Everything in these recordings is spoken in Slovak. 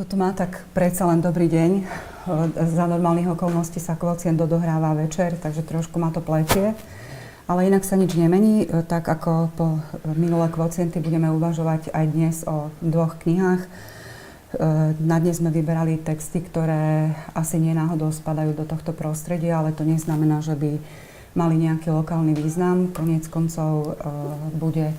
Je to tu má tak predsa len dobrý deň. Za normálnych okolností sa kvocient dodohráva večer, takže trošku ma to pletie. Ale inak sa nič nemení. Tak ako po minulé kvocienty budeme uvažovať aj dnes o dvoch knihách. Na dnes sme vyberali texty, ktoré asi nenáhodou spadajú do tohto prostredia, ale to neznamená, že by mali nejaký lokálny význam. Koniec koncov bude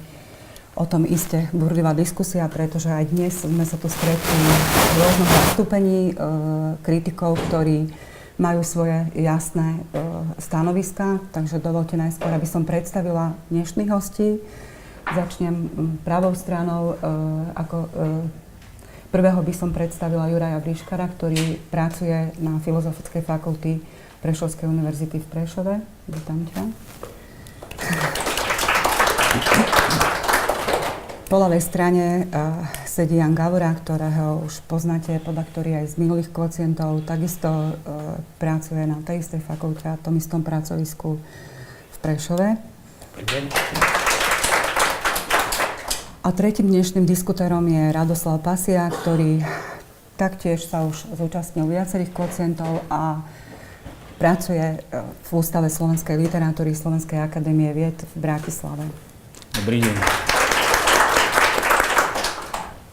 o tom iste burlivá diskusia, pretože aj dnes sme sa tu stretli v rôznom zastúpení e, kritikov, ktorí majú svoje jasné e, stanoviska. Takže dovolte najskôr, aby som predstavila dnešných hostí. Začnem pravou stranou. E, ako e, prvého by som predstavila Juraja Briškara, ktorý pracuje na Filozofickej fakulty Prešovskej univerzity v Prešove. Vítam ťa. Po ľavej strane uh, sedí Jan Gavora, ktorého už poznáte, podľa ktorý aj z minulých kvocientov takisto uh, pracuje na tej istej fakulte a tom istom pracovisku v Prešove. A tretím dnešným diskutérom je Radoslav Pasia, ktorý taktiež sa už zúčastnil viacerých kvocientov a pracuje v Ústave slovenskej literatúry Slovenskej akadémie vied v Bratislave. Dobrý deň.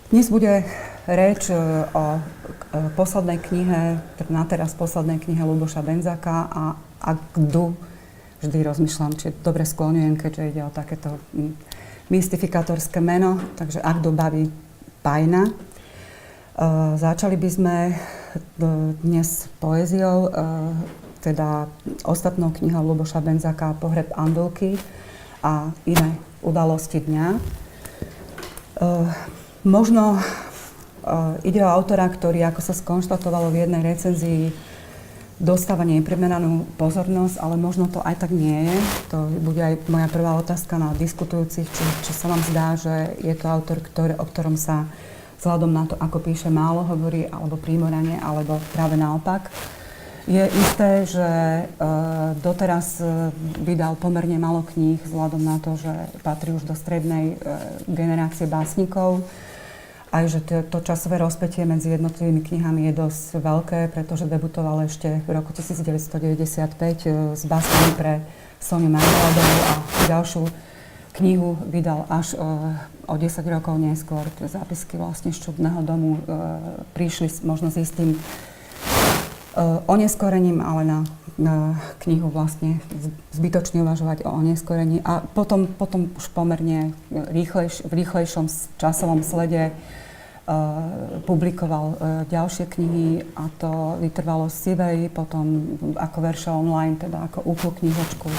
Dnes bude reč e, o e, poslednej knihe, na teraz poslednej knihe Luboša Benzaka a Akdu. Vždy rozmýšľam, či dobre skloňujem, keďže ide o takéto mystifikátorské meno, takže Akdu baví Pajna. E, začali by sme dnes poéziou, teda ostatnou knihou Luboša Benzaka Pohreb Andulky a iné udalosti dňa. Možno uh, ide o autora, ktorý, ako sa skonštatovalo v jednej recenzii, dostáva neprimeranú pozornosť, ale možno to aj tak nie je. To bude aj moja prvá otázka na diskutujúcich, či, či sa vám zdá, že je to autor, ktorý, o ktorom sa vzhľadom na to, ako píše, málo hovorí, alebo prímoranie, alebo práve naopak. Je isté, že e, doteraz e, vydal pomerne málo kníh vzhľadom na to, že patrí už do strednej e, generácie básnikov aj že to, to časové rozpetie medzi jednotlivými knihami je dosť veľké, pretože debutoval ešte v roku 1995 e, s básňami pre Soniu Marmeladovú a ďalšiu knihu vydal až o, o 10 rokov neskôr. Zápisky vlastne z čudného domu e, prišli možno s istým e, oneskorením, ale na knihu vlastne zbytočne uvažovať o oneskorení. A potom, potom už pomerne rýchlejš, v rýchlejšom časovom slede Uh, publikoval uh, ďalšie knihy a to vytrvalo z Sivej, potom ako verše online, teda ako úplnú knihočku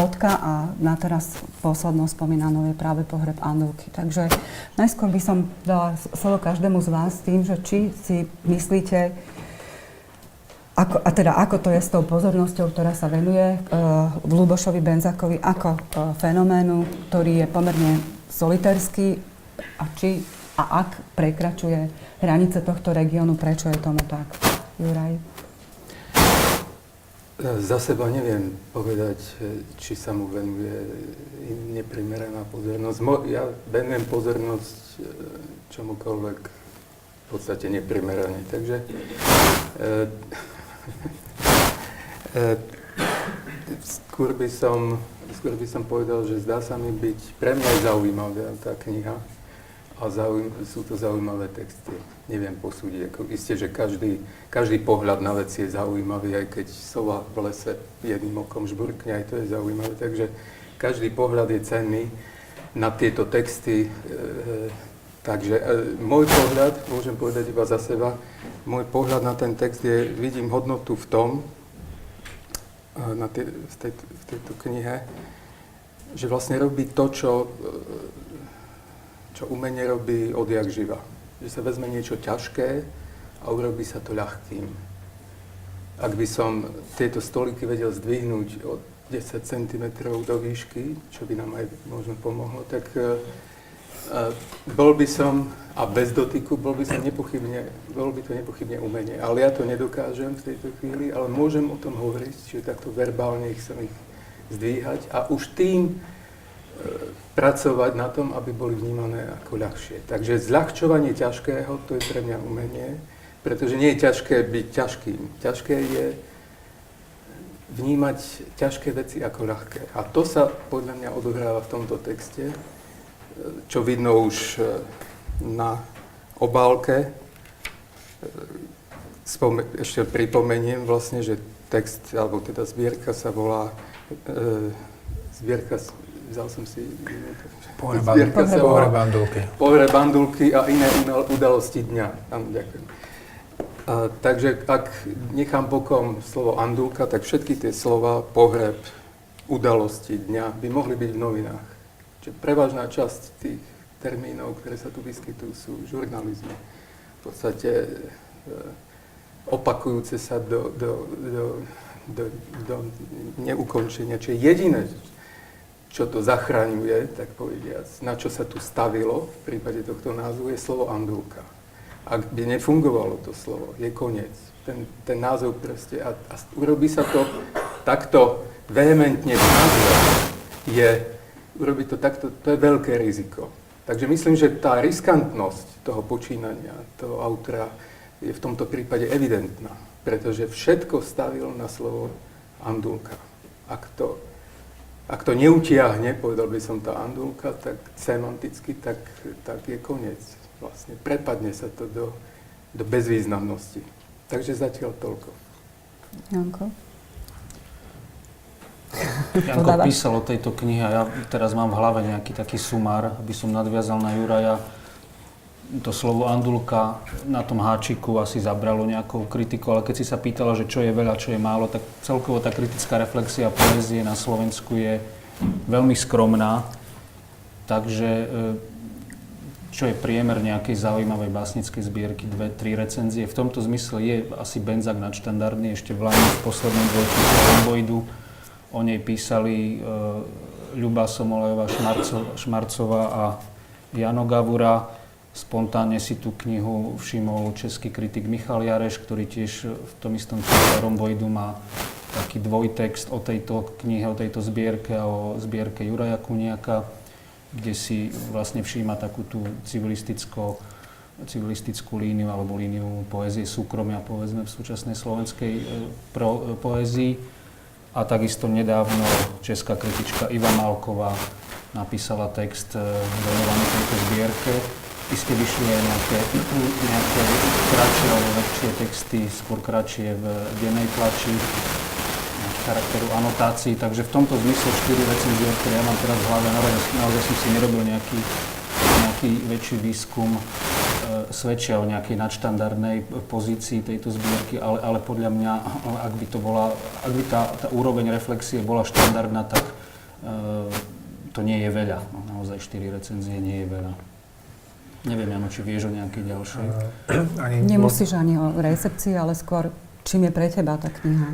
Vodka a na teraz poslednou spomínanou je práve Pohreb Andulky. Takže najskôr by som dala slovo každému z vás tým, že či si myslíte, ako, a teda ako to je s tou pozornosťou, ktorá sa venuje uh, Lubošovi Benzakovi ako uh, fenoménu, ktorý je pomerne solitársky a či a ak prekračuje hranice tohto regiónu, prečo je tomu tak? Juraj? Za seba neviem povedať, či sa mu venuje neprimeraná pozornosť. Ja venujem pozornosť čomukoľvek v podstate neprimerane. Takže e, skôr, by som, skôr by som povedal, že zdá sa mi byť pre mňa zaujímavá tá kniha a zaujím, sú to zaujímavé texty. Neviem posúdiť. Ako, isté, že každý, každý pohľad na vec je zaujímavý, aj keď sova v lese jedným okom žburkne, aj to je zaujímavé. Takže každý pohľad je cenný na tieto texty. E, takže e, môj pohľad, môžem povedať iba za seba, môj pohľad na ten text je, vidím hodnotu v tom, e, na tie, v, tej, v tejto knihe, že vlastne robí to, čo e, čo umenie robí odjak živa. Že sa vezme niečo ťažké a urobí sa to ľahkým. Ak by som tieto stoliky vedel zdvihnúť od 10 cm do výšky, čo by nám aj možno pomohlo, tak uh, bol by som, a bez dotyku, bol by som nepochybne, bol by to nepochybne umenie. Ale ja to nedokážem v tejto chvíli, ale môžem o tom hovoriť, čiže takto verbálne ich som ich zdvíhať a už tým pracovať na tom, aby boli vnímané ako ľahšie. Takže zľahčovanie ťažkého, to je pre mňa umenie, pretože nie je ťažké byť ťažkým. Ťažké je vnímať ťažké veci ako ľahké. A to sa podľa mňa odohráva v tomto texte, čo vidno už e, na obálke. Spome- ešte pripomeniem vlastne, že text, alebo teda zbierka sa volá e, zbierka vzal som si... Pohre bandulky. Pohre bandulky a iné udalosti dňa. Áno, ďakujem. A, takže ak nechám bokom slovo andulka, tak všetky tie slova pohreb, udalosti dňa by mohli byť v novinách. Čiže prevažná časť tých termínov, ktoré sa tu vyskytujú, sú žurnalizmy. V podstate e, opakujúce sa do, do, do, do, do neukončenia. Čiže jediné, čo to zachraňuje, tak povediac, na čo sa tu stavilo v prípade tohto názvu, je slovo andulka. Ak by nefungovalo to slovo, je koniec. Ten, ten názov proste, a, a urobí sa to takto vehementne je, urobí to takto, to je veľké riziko. Takže myslím, že tá riskantnosť toho počínania, toho autora, je v tomto prípade evidentná, pretože všetko stavilo na slovo andulka. Ak to ak to neutiahne, povedal by som tá andulka, tak semanticky, tak, tak je koniec. Vlastne prepadne sa to do, do bezvýznamnosti. Takže zatiaľ toľko. Janko? Janko písal o tejto knihe a ja teraz mám v hlave nejaký taký sumár, aby som nadviazal na Juraja to slovo andulka na tom háčiku asi zabralo nejakou kritikou, ale keď si sa pýtala, že čo je veľa, čo je málo, tak celkovo tá kritická reflexia poézie na Slovensku je veľmi skromná. Takže e, čo je priemer nejakej zaujímavej básnickej zbierky, dve, tri recenzie. V tomto zmysle je asi Benzak nadštandardný, ešte v Lani v poslednom dvojčísle Romboidu o nej písali e, Ľuba Somolejová, Šmarcová a Jano Gavura Spontánne si tú knihu všimol český kritik Michal Jareš, ktorý tiež v tom istom čase Romboidu má taký dvojtext o tejto knihe, o tejto zbierke a o zbierke Juraja Kuniaka, kde si vlastne všíma takú tú civilisticko, civilistickú líniu alebo líniu poézie súkromia, povedzme, v súčasnej slovenskej e, pro, e, poézii. A takisto nedávno česká kritička Iva Malková napísala text e, venovaný tejto zbierke. Isté vyšli aj nejaké, nejaké kratšie alebo väčšie texty, skôr kratšie v dennej tlači, charakteru anotácií, takže v tomto zmysle 4 recenzie, ktoré ja mám teraz v hlave, naozaj som si nerobil nejaký, nejaký väčší výskum, svedčia o nejakej nadštandardnej pozícii tejto zbierky, ale, ale podľa mňa, ak by to bola, ak by tá, tá úroveň reflexie bola štandardná, tak e, to nie je veľa. No, naozaj 4 recenzie nie je veľa. Neviem, Jano, či vieš o nejakej ďalšej. Ani Nemusíš ani o recepcii, ale skôr, čím je pre teba tá kniha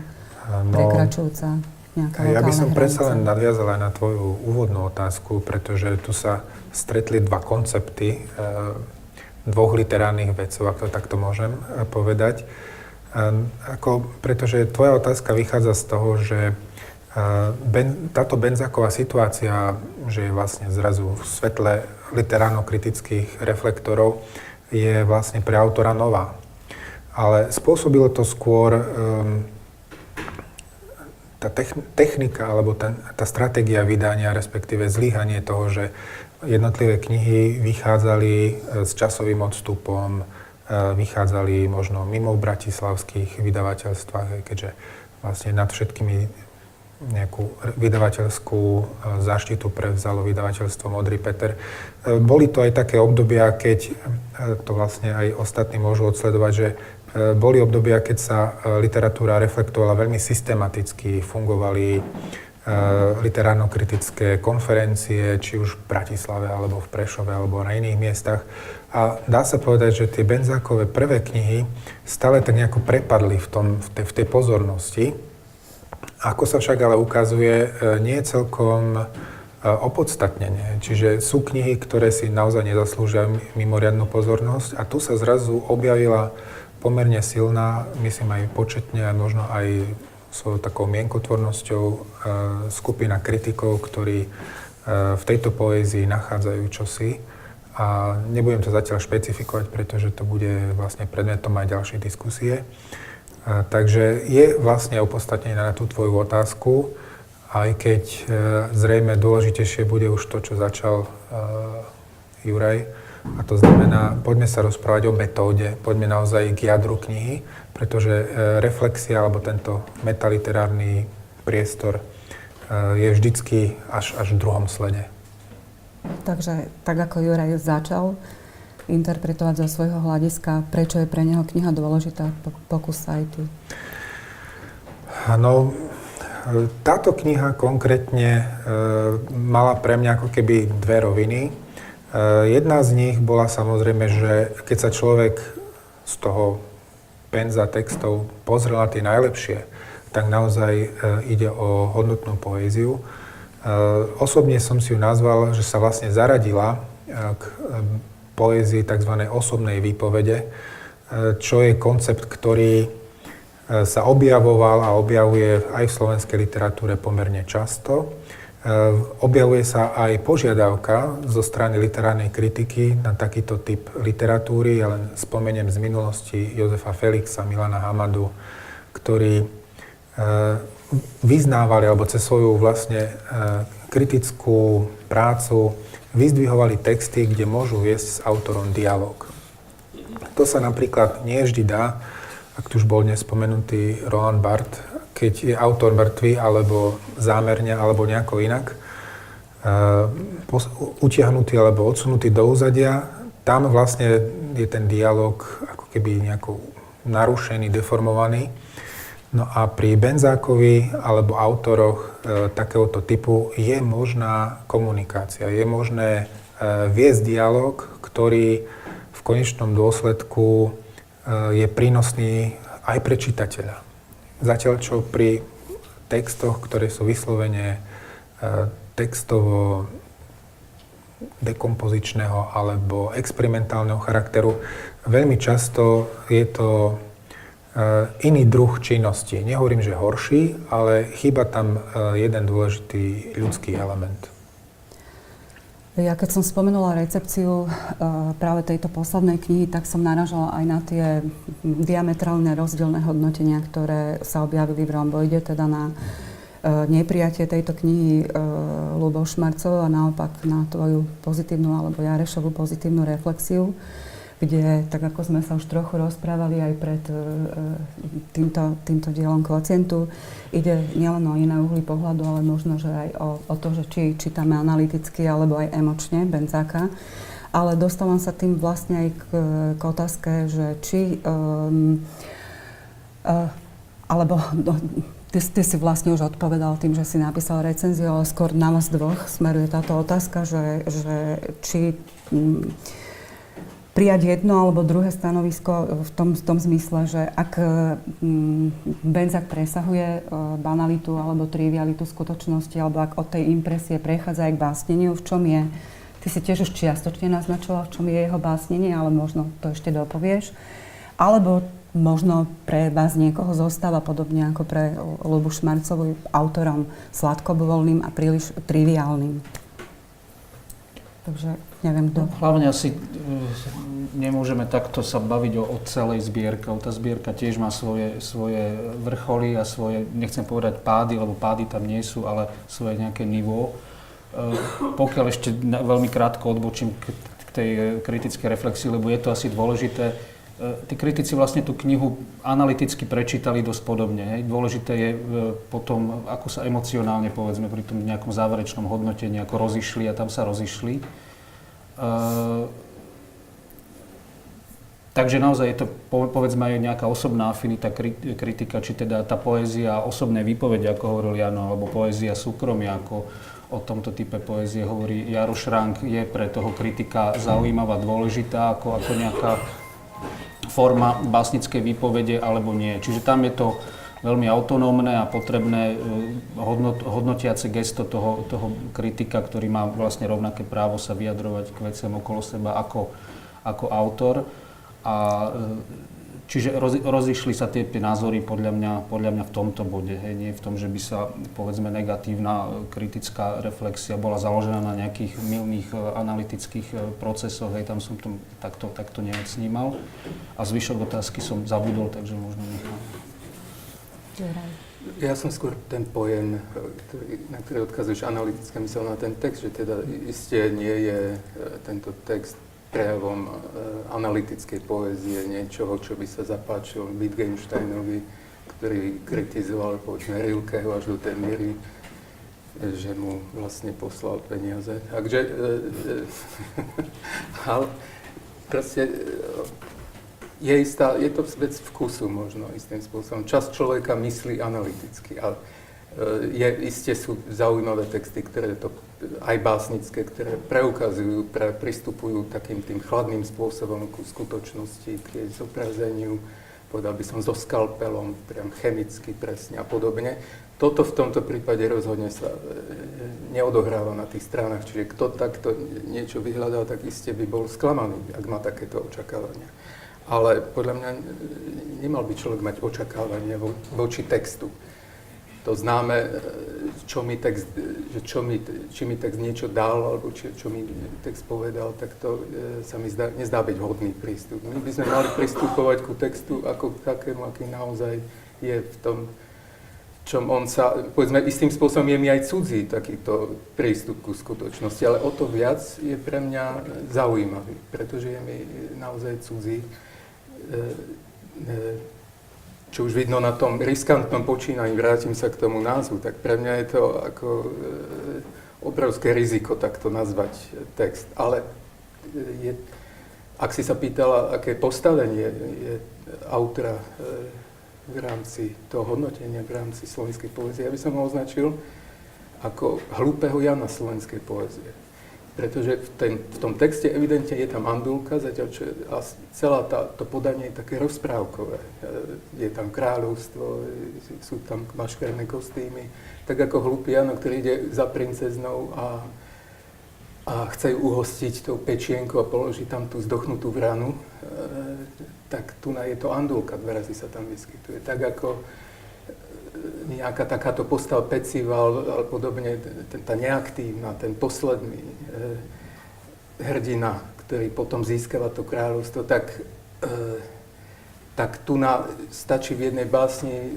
no, prekračujúca nejaká Ja by som predsa len nadviazal aj na tvoju úvodnú otázku, pretože tu sa stretli dva koncepty e, dvoch literárnych vedcov, ak to takto môžem e, povedať. E, ako, pretože tvoja otázka vychádza z toho, že Ben, táto benzáková situácia, že je vlastne zrazu v svetle literárno-kritických reflektorov, je vlastne pre autora nová. Ale spôsobilo to skôr um, tá technika alebo tá, tá stratégia vydania, respektíve zlyhanie toho, že jednotlivé knihy vychádzali e, s časovým odstupom, e, vychádzali možno mimo bratislavských vydavateľstvách, keďže vlastne nad všetkými nejakú vydavateľskú e, záštitu prevzalo vydavateľstvo Modrý Peter. Boli to aj také obdobia, keď, to vlastne aj ostatní môžu odsledovať, že boli obdobia, keď sa literatúra reflektovala veľmi systematicky, fungovali literárno-kritické konferencie, či už v Bratislave, alebo v Prešove, alebo na iných miestach. A dá sa povedať, že tie Benzákové prvé knihy stále tak nejako prepadli v, tom, v, tej, v tej pozornosti. Ako sa však ale ukazuje, e, nie je celkom e, opodstatnenie. Čiže sú knihy, ktoré si naozaj nezaslúžia mimoriadnú pozornosť a tu sa zrazu objavila pomerne silná, myslím aj početne a možno aj svojou takou mienkotvornosťou e, skupina kritikov, ktorí v tejto poézii nachádzajú čosi. A nebudem to zatiaľ špecifikovať, pretože to bude vlastne predmetom aj ďalšej diskusie. A, takže je vlastne opodstatnené na tú tvoju otázku, aj keď e, zrejme dôležitejšie bude už to, čo začal e, Juraj, a to znamená, poďme sa rozprávať o metóde, poďme naozaj k jadru knihy, pretože e, reflexia alebo tento metaliterárny priestor e, je vždycky až, až v druhom slede. Takže tak ako Juraj začal interpretovať zo svojho hľadiska, prečo je pre neho kniha dôležitá, pokus aj ty. No, táto kniha konkrétne e, mala pre mňa ako keby dve roviny. Eh, jedna z nich bola samozrejme, že keď sa človek z toho penza textov pozrel na tie najlepšie, tak naozaj eh, ide o hodnotnú poéziu. Eh, osobne som si ju nazval, že sa vlastne zaradila k poézii tzv. osobnej výpovede, čo je koncept, ktorý sa objavoval a objavuje aj v slovenskej literatúre pomerne často. Ehm, objavuje sa aj požiadavka zo strany literárnej kritiky na takýto typ literatúry. Ja len spomeniem z minulosti Jozefa Felixa, Milana Hamadu, ktorí ehm, vyznávali, alebo cez svoju vlastne ehm, kritickú prácu vyzdvihovali texty, kde môžu viesť s autorom dialog. To sa napríklad nie vždy dá, ak tu už bol dnes spomenutý Roland Barthes, keď je autor mŕtvý, alebo zámerne, alebo nejako inak, uh, utiahnutý alebo odsunutý do úzadia, tam vlastne je ten dialog ako keby nejako narušený, deformovaný. No a pri Benzákovi alebo autoroch e, takéhoto typu je možná komunikácia, je možné e, viesť dialog, ktorý v konečnom dôsledku e, je prínosný aj pre čitateľa. Zatiaľ čo pri textoch, ktoré sú vyslovene e, textovo dekompozičného alebo experimentálneho charakteru, veľmi často je to e, iný druh činnosti. Nehovorím, že horší, ale chýba tam e, jeden dôležitý ľudský element. Ja keď som spomenula recepciu uh, práve tejto poslednej knihy, tak som naražala aj na tie diametrálne rozdielne hodnotenia, ktoré sa objavili v Romboide, teda na uh, neprijatie tejto knihy uh, Lubov Šmarcov a naopak na tvoju pozitívnu alebo Jarešovú pozitívnu reflexiu. Kde, tak ako sme sa už trochu rozprávali aj pred uh, týmto, týmto dielom kvocientu, ide nielen o iné uhly pohľadu, ale možno, že aj o, o to, že či čítame analyticky alebo aj emočne Benzáka. Ale dostávam sa tým vlastne aj k, k otázke, že či... Um, uh, alebo no, ty, ty si vlastne už odpovedal tým, že si napísal recenziu, ale skôr na vás dvoch smeruje táto otázka, že, že či... Um, prijať jedno alebo druhé stanovisko v tom, v tom zmysle, že ak mm, Benzak presahuje e, banalitu alebo trivialitu skutočnosti, alebo ak od tej impresie prechádza aj k básneniu, v čom je, ty si tiež už čiastočne naznačila, v čom je jeho básnenie, ale možno to ešte dopovieš, alebo možno pre vás niekoho zostáva podobne ako pre Lubu Šmarcovu autorom sladkobovolným a príliš triviálnym. Takže neviem kto. Hlavne asi e, nemôžeme takto sa baviť o, o celej zbierke. Tá zbierka tiež má svoje, svoje vrcholy a svoje, nechcem povedať pády, lebo pády tam nie sú, ale svoje nejaké nivou. E, pokiaľ ešte veľmi krátko odbočím k, k tej kritickej reflexii, lebo je to asi dôležité, e, tí kritici vlastne tú knihu analyticky prečítali dosť podobne. Hej. Dôležité je potom, ako sa emocionálne, povedzme, pri tom nejakom záverečnom hodnotení, ako rozišli a tam sa rozišli. Uh, takže naozaj je to, povedzme, aj nejaká osobná afinita, kritika, či teda tá poézia, osobné výpovede, ako hovoril Jano, alebo poézia súkromia, ako o tomto type poézie hovorí Jaro Šrank, je pre toho kritika zaujímavá, dôležitá, ako, ako nejaká forma básnickej výpovede, alebo nie. Čiže tam je to veľmi autonómne a potrebné e, hodnot, hodnotiace gesto toho, toho kritika, ktorý má vlastne rovnaké právo sa vyjadrovať k veciam okolo seba ako, ako autor. A e, Čiže roz, rozišli sa tie, tie názory podľa mňa, podľa mňa v tomto bode. Hej. Nie v tom, že by sa povedzme negatívna kritická reflexia bola založená na nejakých milných analytických procesoch. Hej. Tam som to takto, takto neodsnímal. A zvyšok otázky som zabudol, takže možno nechám. Ja som skôr ten pojem, na ktorý odkazuješ analytické myslel na ten text, že teda isté nie je tento text prejavom e, analytickej poézie, niečoho, čo by sa zapáčilo Wittgensteinovi, ktorý kritizoval povedzme Rilkeho až do tej miery, že mu vlastne poslal peniaze. Takže, e, e, ale proste je, istá, je to vec vkusu možno istým spôsobom. Čas človeka myslí analyticky, ale je, iste sú zaujímavé texty, ktoré to aj básnické, ktoré preukazujú, pre, pristupujú takým tým chladným spôsobom ku skutočnosti, k jej zobrazeniu, povedal by som so skalpelom, priam chemicky presne a podobne. Toto v tomto prípade rozhodne sa e, neodohráva na tých stranách, čiže kto takto niečo vyhľadal, tak iste by bol sklamaný, ak má takéto očakávania. Ale podľa mňa nemal by človek mať očakávanie voči textu to známe, e, čo mi text, že čo mi, či mi text niečo dal, alebo či, čo mi text povedal, tak to e, sa mi zdá, nezdá byť vhodný prístup. My by sme mali pristupovať ku textu ako k takému, aký naozaj je v tom, čom on sa, povedzme, istým spôsobom je mi aj cudzí takýto prístup ku skutočnosti, ale o to viac je pre mňa zaujímavý, pretože je mi naozaj cudzí. E, e, čo už vidno na tom riskantnom počínaní, vrátim sa k tomu názvu, tak pre mňa je to ako e, obrovské riziko takto nazvať text. Ale je, ak si sa pýtala, aké postavenie je autora v rámci toho hodnotenia, v rámci slovenskej poezie, ja by som ho označil ako hlúpeho Jana slovenskej poezie pretože v, ten, v tom texte evidentne je tam andulka, zatiaľ čo celá tá, to podanie je také rozprávkové. Je tam kráľovstvo, sú tam maškarné kostýmy, tak ako hlupý Jano, ktorý ide za princeznou a, a chce ju uhostiť tou pečienkou a položí tam tú zdochnutú vranu, e, tak tu je to andulka, dva razy sa tam vyskytuje. Tak ako nejaká takáto postava Pecival, ale podobne, ten, tá neaktívna, ten posledný e, hrdina, ktorý potom získava to kráľovstvo, tak, e, tak tu na, stačí v jednej básni, e,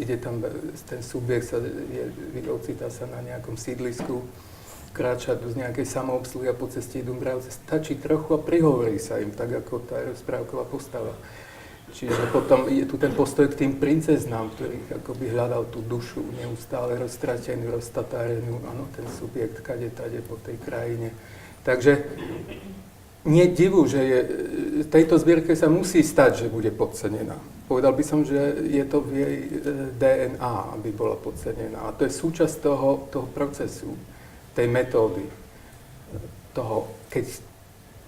ide tam, ten subjekt sa, je, ocitá sa na nejakom sídlisku, kráča z nejakej samoobsluhy a po ceste idú mravce, stačí trochu a prihovorí sa im, tak ako tá rozprávková postava. Čiže potom je tu ten postoj k tým princeznám, ktorých akoby hľadal tú dušu neustále roztratenú, roztatárenú, áno, ten subjekt kade tade po tej krajine. Takže nie divu, že je, tejto zbierke sa musí stať, že bude podcenená. Povedal by som, že je to v jej e, DNA, aby bola podcenená. A to je súčasť toho, toho procesu, tej metódy, toho, keď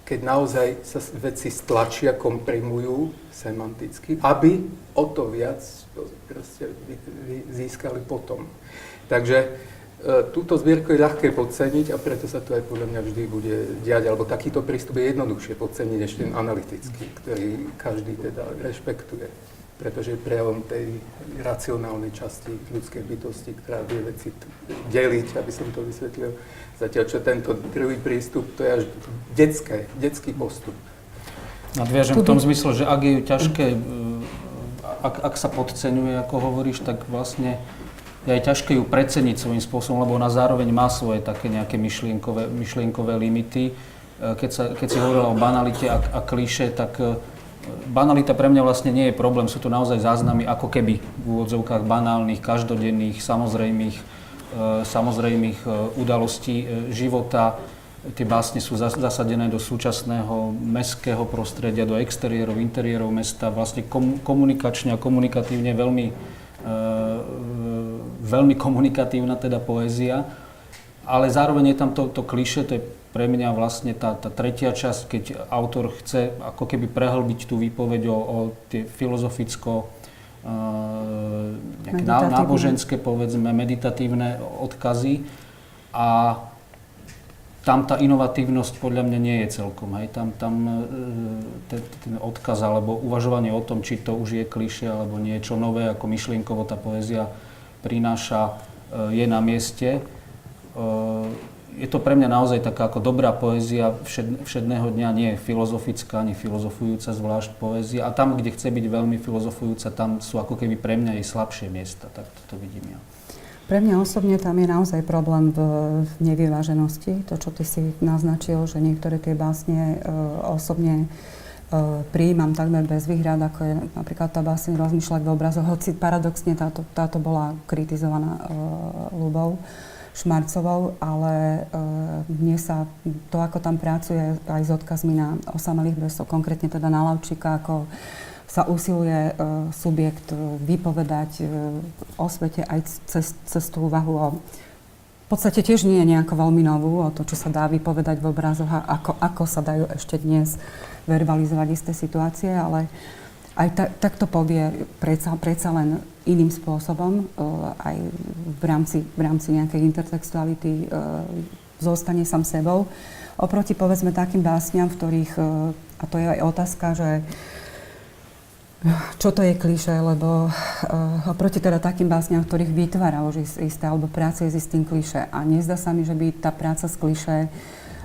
keď naozaj sa veci stlačia, komprimujú semanticky, aby o to viac získali potom. Takže e, túto zbierku je ľahké podceniť a preto sa to aj podľa mňa vždy bude diať, alebo takýto prístup je jednoduchšie podceniť než ten analytický, ktorý každý teda rešpektuje, pretože je prejavom tej racionálnej časti ľudskej bytosti, ktorá vie veci deliť, aby som to vysvetlil, Zatiaľ, čo tento druhý prístup, to je až detské, detský postup. Nadviažem v tom zmysle, že ak je ťažké, e, ak, ak sa podceňuje, ako hovoríš, tak vlastne je aj ťažké ju preceniť svojím spôsobom, lebo ona zároveň má svoje také nejaké myšlienkové, myšlienkové limity. E, keď, sa, keď si hovorila o banalite a, a klíše, tak e, banalita pre mňa vlastne nie je problém, sú to naozaj záznamy ako keby v úvodzovkách banálnych, každodenných, samozrejmých samozrejmých e, udalostí e, života. Tie básne sú zasadené do súčasného mestského prostredia, do exteriérov, interiérov mesta. Vlastne komunikačne a komunikatívne veľmi, veľmi komunikatívna teda poézia. Ale zároveň je tam to, to kliše, to je pre mňa vlastne tá, tá tretia časť, keď autor chce ako keby prehlbiť tú výpoveď o, o tie filozoficko nejaké náboženské, povedzme, meditatívne odkazy. A tam tá inovatívnosť podľa mňa nie je celkom. Hej. Tam, tam e, ten, ten odkaz alebo uvažovanie o tom, či to už je klišie alebo niečo nové, ako myšlienkovo tá poézia prináša, e, je na mieste. E, je to pre mňa naozaj taká ako dobrá poézia všed, všedného dňa, nie je filozofická, ani filozofujúca zvlášť poézia. A tam, kde chce byť veľmi filozofujúca, tam sú ako keby pre mňa aj slabšie miesta, tak to, vidím ja. Pre mňa osobne tam je naozaj problém v, v nevyváženosti. To, čo ty si naznačil, že niektoré tie básne e, osobne e, prijímam takmer bez výhrad, ako je napríklad tá básne Rozmýšľať v obrazoch, hoci paradoxne táto, táto bola kritizovaná e, Ľubou Šmarcovou, ale e, mne sa to, ako tam pracuje aj s odkazmi na osamelých besov, konkrétne teda na Lavčíka, ako sa usiluje uh, subjekt uh, vypovedať uh, o svete aj cez, cez tú úvahu o v podstate tiež nie je nejako veľmi novú, o to, čo sa dá vypovedať v obrazoch a ako, ako sa dajú ešte dnes verbalizovať isté situácie, ale aj ta, takto povie predsa, predsa len iným spôsobom, uh, aj v rámci, v rámci nejakej intertextuality uh, zostane sám sebou. Oproti povedzme takým básňam, v ktorých, uh, a to je aj otázka, že uh, čo to je kliše, lebo uh, oproti teda takým básňam, ktorých vytvára už isté, alebo práce s istým kliše. A nezdá sa mi, že by tá práca s kliše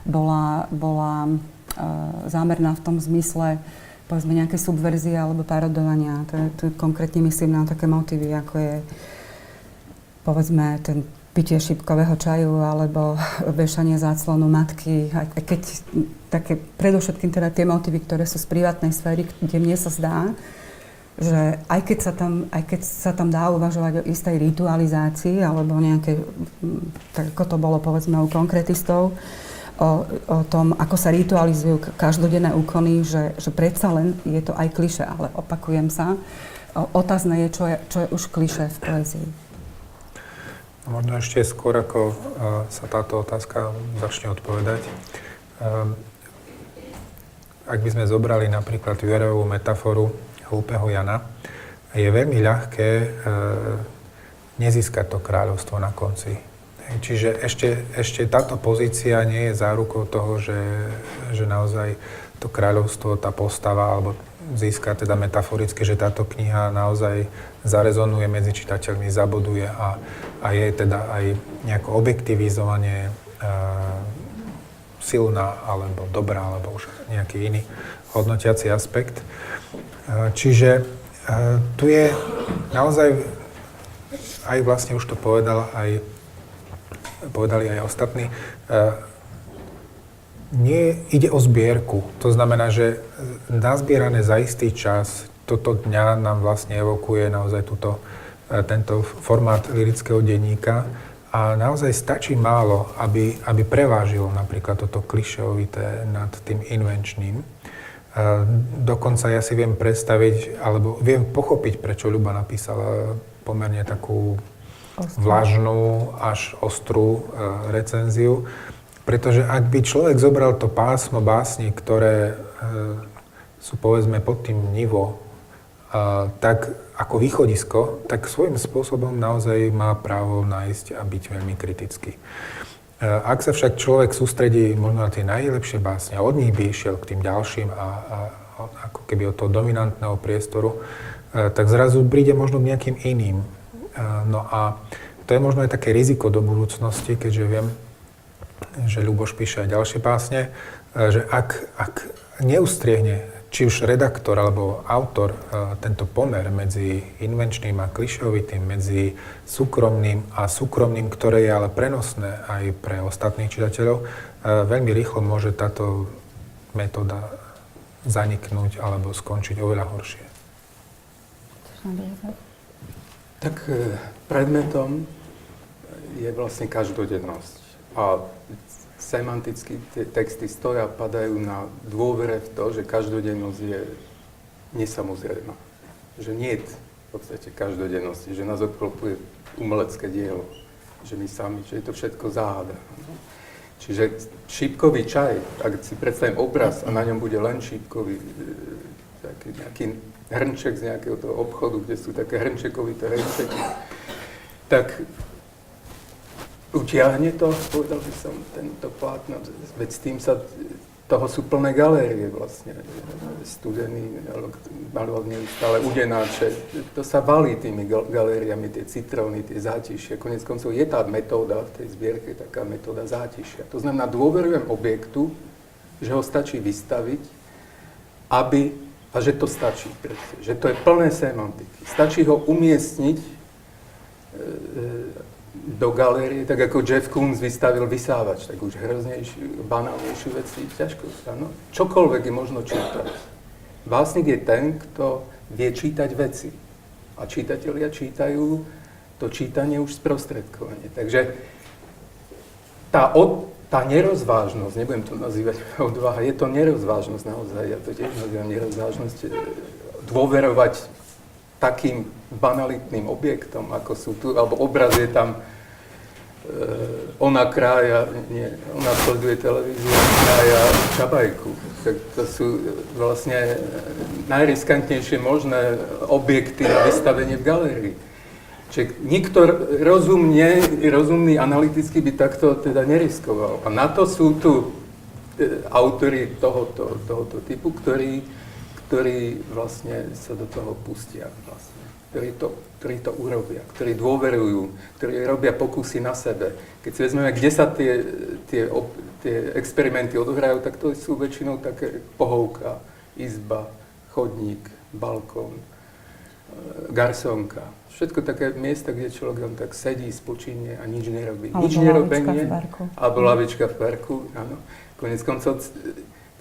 bola, bola uh, zámerná v tom zmysle, povedzme, nejaké subverzie alebo parodovania. To, to konkrétne myslím na také motívy, ako je povedzme ten pitie šipkového čaju alebo vešanie záclonu matky, aj keď také predovšetkým teda tie motívy, ktoré sú z privátnej sféry, kde mne sa zdá, že aj keď, sa tam, aj keď sa tam dá uvažovať o istej ritualizácii alebo nejaké, tak ako to bolo povedzme u konkrétistov, o, o tom, ako sa ritualizujú každodenné úkony, že, že predsa len je to aj kliše, ale opakujem sa. O, otázne je, čo je, čo je už kliše v poezii. Možno ešte skôr, ako uh, sa táto otázka začne odpovedať. Um, ak by sme zobrali napríklad Jureovú metaforu, hlúpeho Jana, je veľmi ľahké e, nezískať to kráľovstvo na konci. Čiže ešte, ešte táto pozícia nie je zárukou toho, že, že naozaj to kráľovstvo, tá postava, alebo získa teda metaforicky, že táto kniha naozaj zarezonuje medzi čitateľmi, zaboduje a, a je teda aj nejako objektivizovanie e, silná, alebo dobrá, alebo už nejaký iný hodnotiaci aspekt. Čiže tu je naozaj, aj vlastne už to povedal, aj povedali aj ostatní, nie ide o zbierku. To znamená, že nazbierané za istý čas, toto dňa nám vlastne evokuje naozaj túto, tento formát lirického denníka a naozaj stačí málo, aby, aby prevážilo napríklad toto klišeovité nad tým invenčným. Dokonca ja si viem predstaviť, alebo viem pochopiť, prečo Ľuba napísala pomerne takú vlažnú až ostrú e, recenziu, pretože ak by človek zobral to pásmo básni, ktoré e, sú povedzme pod tým nivo, tak ako východisko, tak svojím spôsobom naozaj má právo nájsť a byť veľmi kritický. E, ak sa však človek sústredí možno na tie najlepšie básne a od nich by išiel k tým ďalším a, a ako keby od toho dominantného priestoru, e, tak zrazu príde možno k nejakým iným. E, no a to je možno aj také riziko do budúcnosti, keďže viem, že Ľuboš píše aj ďalšie básne, že ak, ak neustriehne či už redaktor alebo autor e, tento pomer medzi invenčným a klišovitým, medzi súkromným a súkromným, ktoré je ale prenosné aj pre ostatných čitateľov, e, veľmi rýchlo môže táto metóda zaniknúť alebo skončiť oveľa horšie. Tak e, predmetom je vlastne každodennosť. A semanticky tie texty stoja, padajú na dôvere v to, že každodennosť je nesamozrejmá. Že nie je v podstate každodennosti, že nás obklopuje umelecké dielo, že my sami, že je to všetko záhada. Čiže šípkový čaj, ak si predstavím obraz a na ňom bude len šípkový, e, taký nejaký hrnček z nejakého toho obchodu, kde sú také hrnčekovité hrnčeky, tak utiahne to, povedal by som, tento plátno, veď s tým sa toho sú plné galérie vlastne. Studení, maloval neustále udenáče. To sa valí tými galériami, tie citróny, tie zátišia. Konec koncov je tá metóda v tej zbierke, taká metóda zátišia. To znamená, dôverujem objektu, že ho stačí vystaviť, aby, a že to stačí, že to je plné semantiky. Stačí ho umiestniť e, e, do galérie, tak ako Jeff Koons vystavil vysávač, tak už hroznejšiu, banálnejšiu veci, ťažko sa, no, čokoľvek je možno čítať. Básnik je ten, kto vie čítať veci. A čítatelia čítajú to čítanie už sprostredkovanie. Takže tá, od, tá nerozvážnosť, nebudem to nazývať odvaha, je to nerozvážnosť naozaj, ja to tiež nazývam nerozvážnosť, e, dôverovať takým banalitným objektom, ako sú tu, alebo obraz je tam e, ona krája, nie, ona sleduje televíziu, krája čabajku. Tak to sú vlastne najriskantnejšie možné objekty na vystavenie v galérii. Čiže nikto rozumne, rozumný analyticky by takto teda neriskoval. A na to sú tu e, autory tohoto, tohoto typu, ktorí ktorí vlastne sa do toho pustia. Vlastne. Ktorí, to, ktorí to urobia, ktorí dôverujú, ktorí robia pokusy na sebe. Keď si vezmeme, kde sa tie, tie, tie experimenty odohrajú, tak to sú väčšinou také pohovka, izba, chodník, balkón, e, garsonka. Všetko také miesta, kde človek len tak sedí, spočíne a nič nerobí. Alebo nič nerobenie. Alebo lavička v parku, áno. Konec koncov,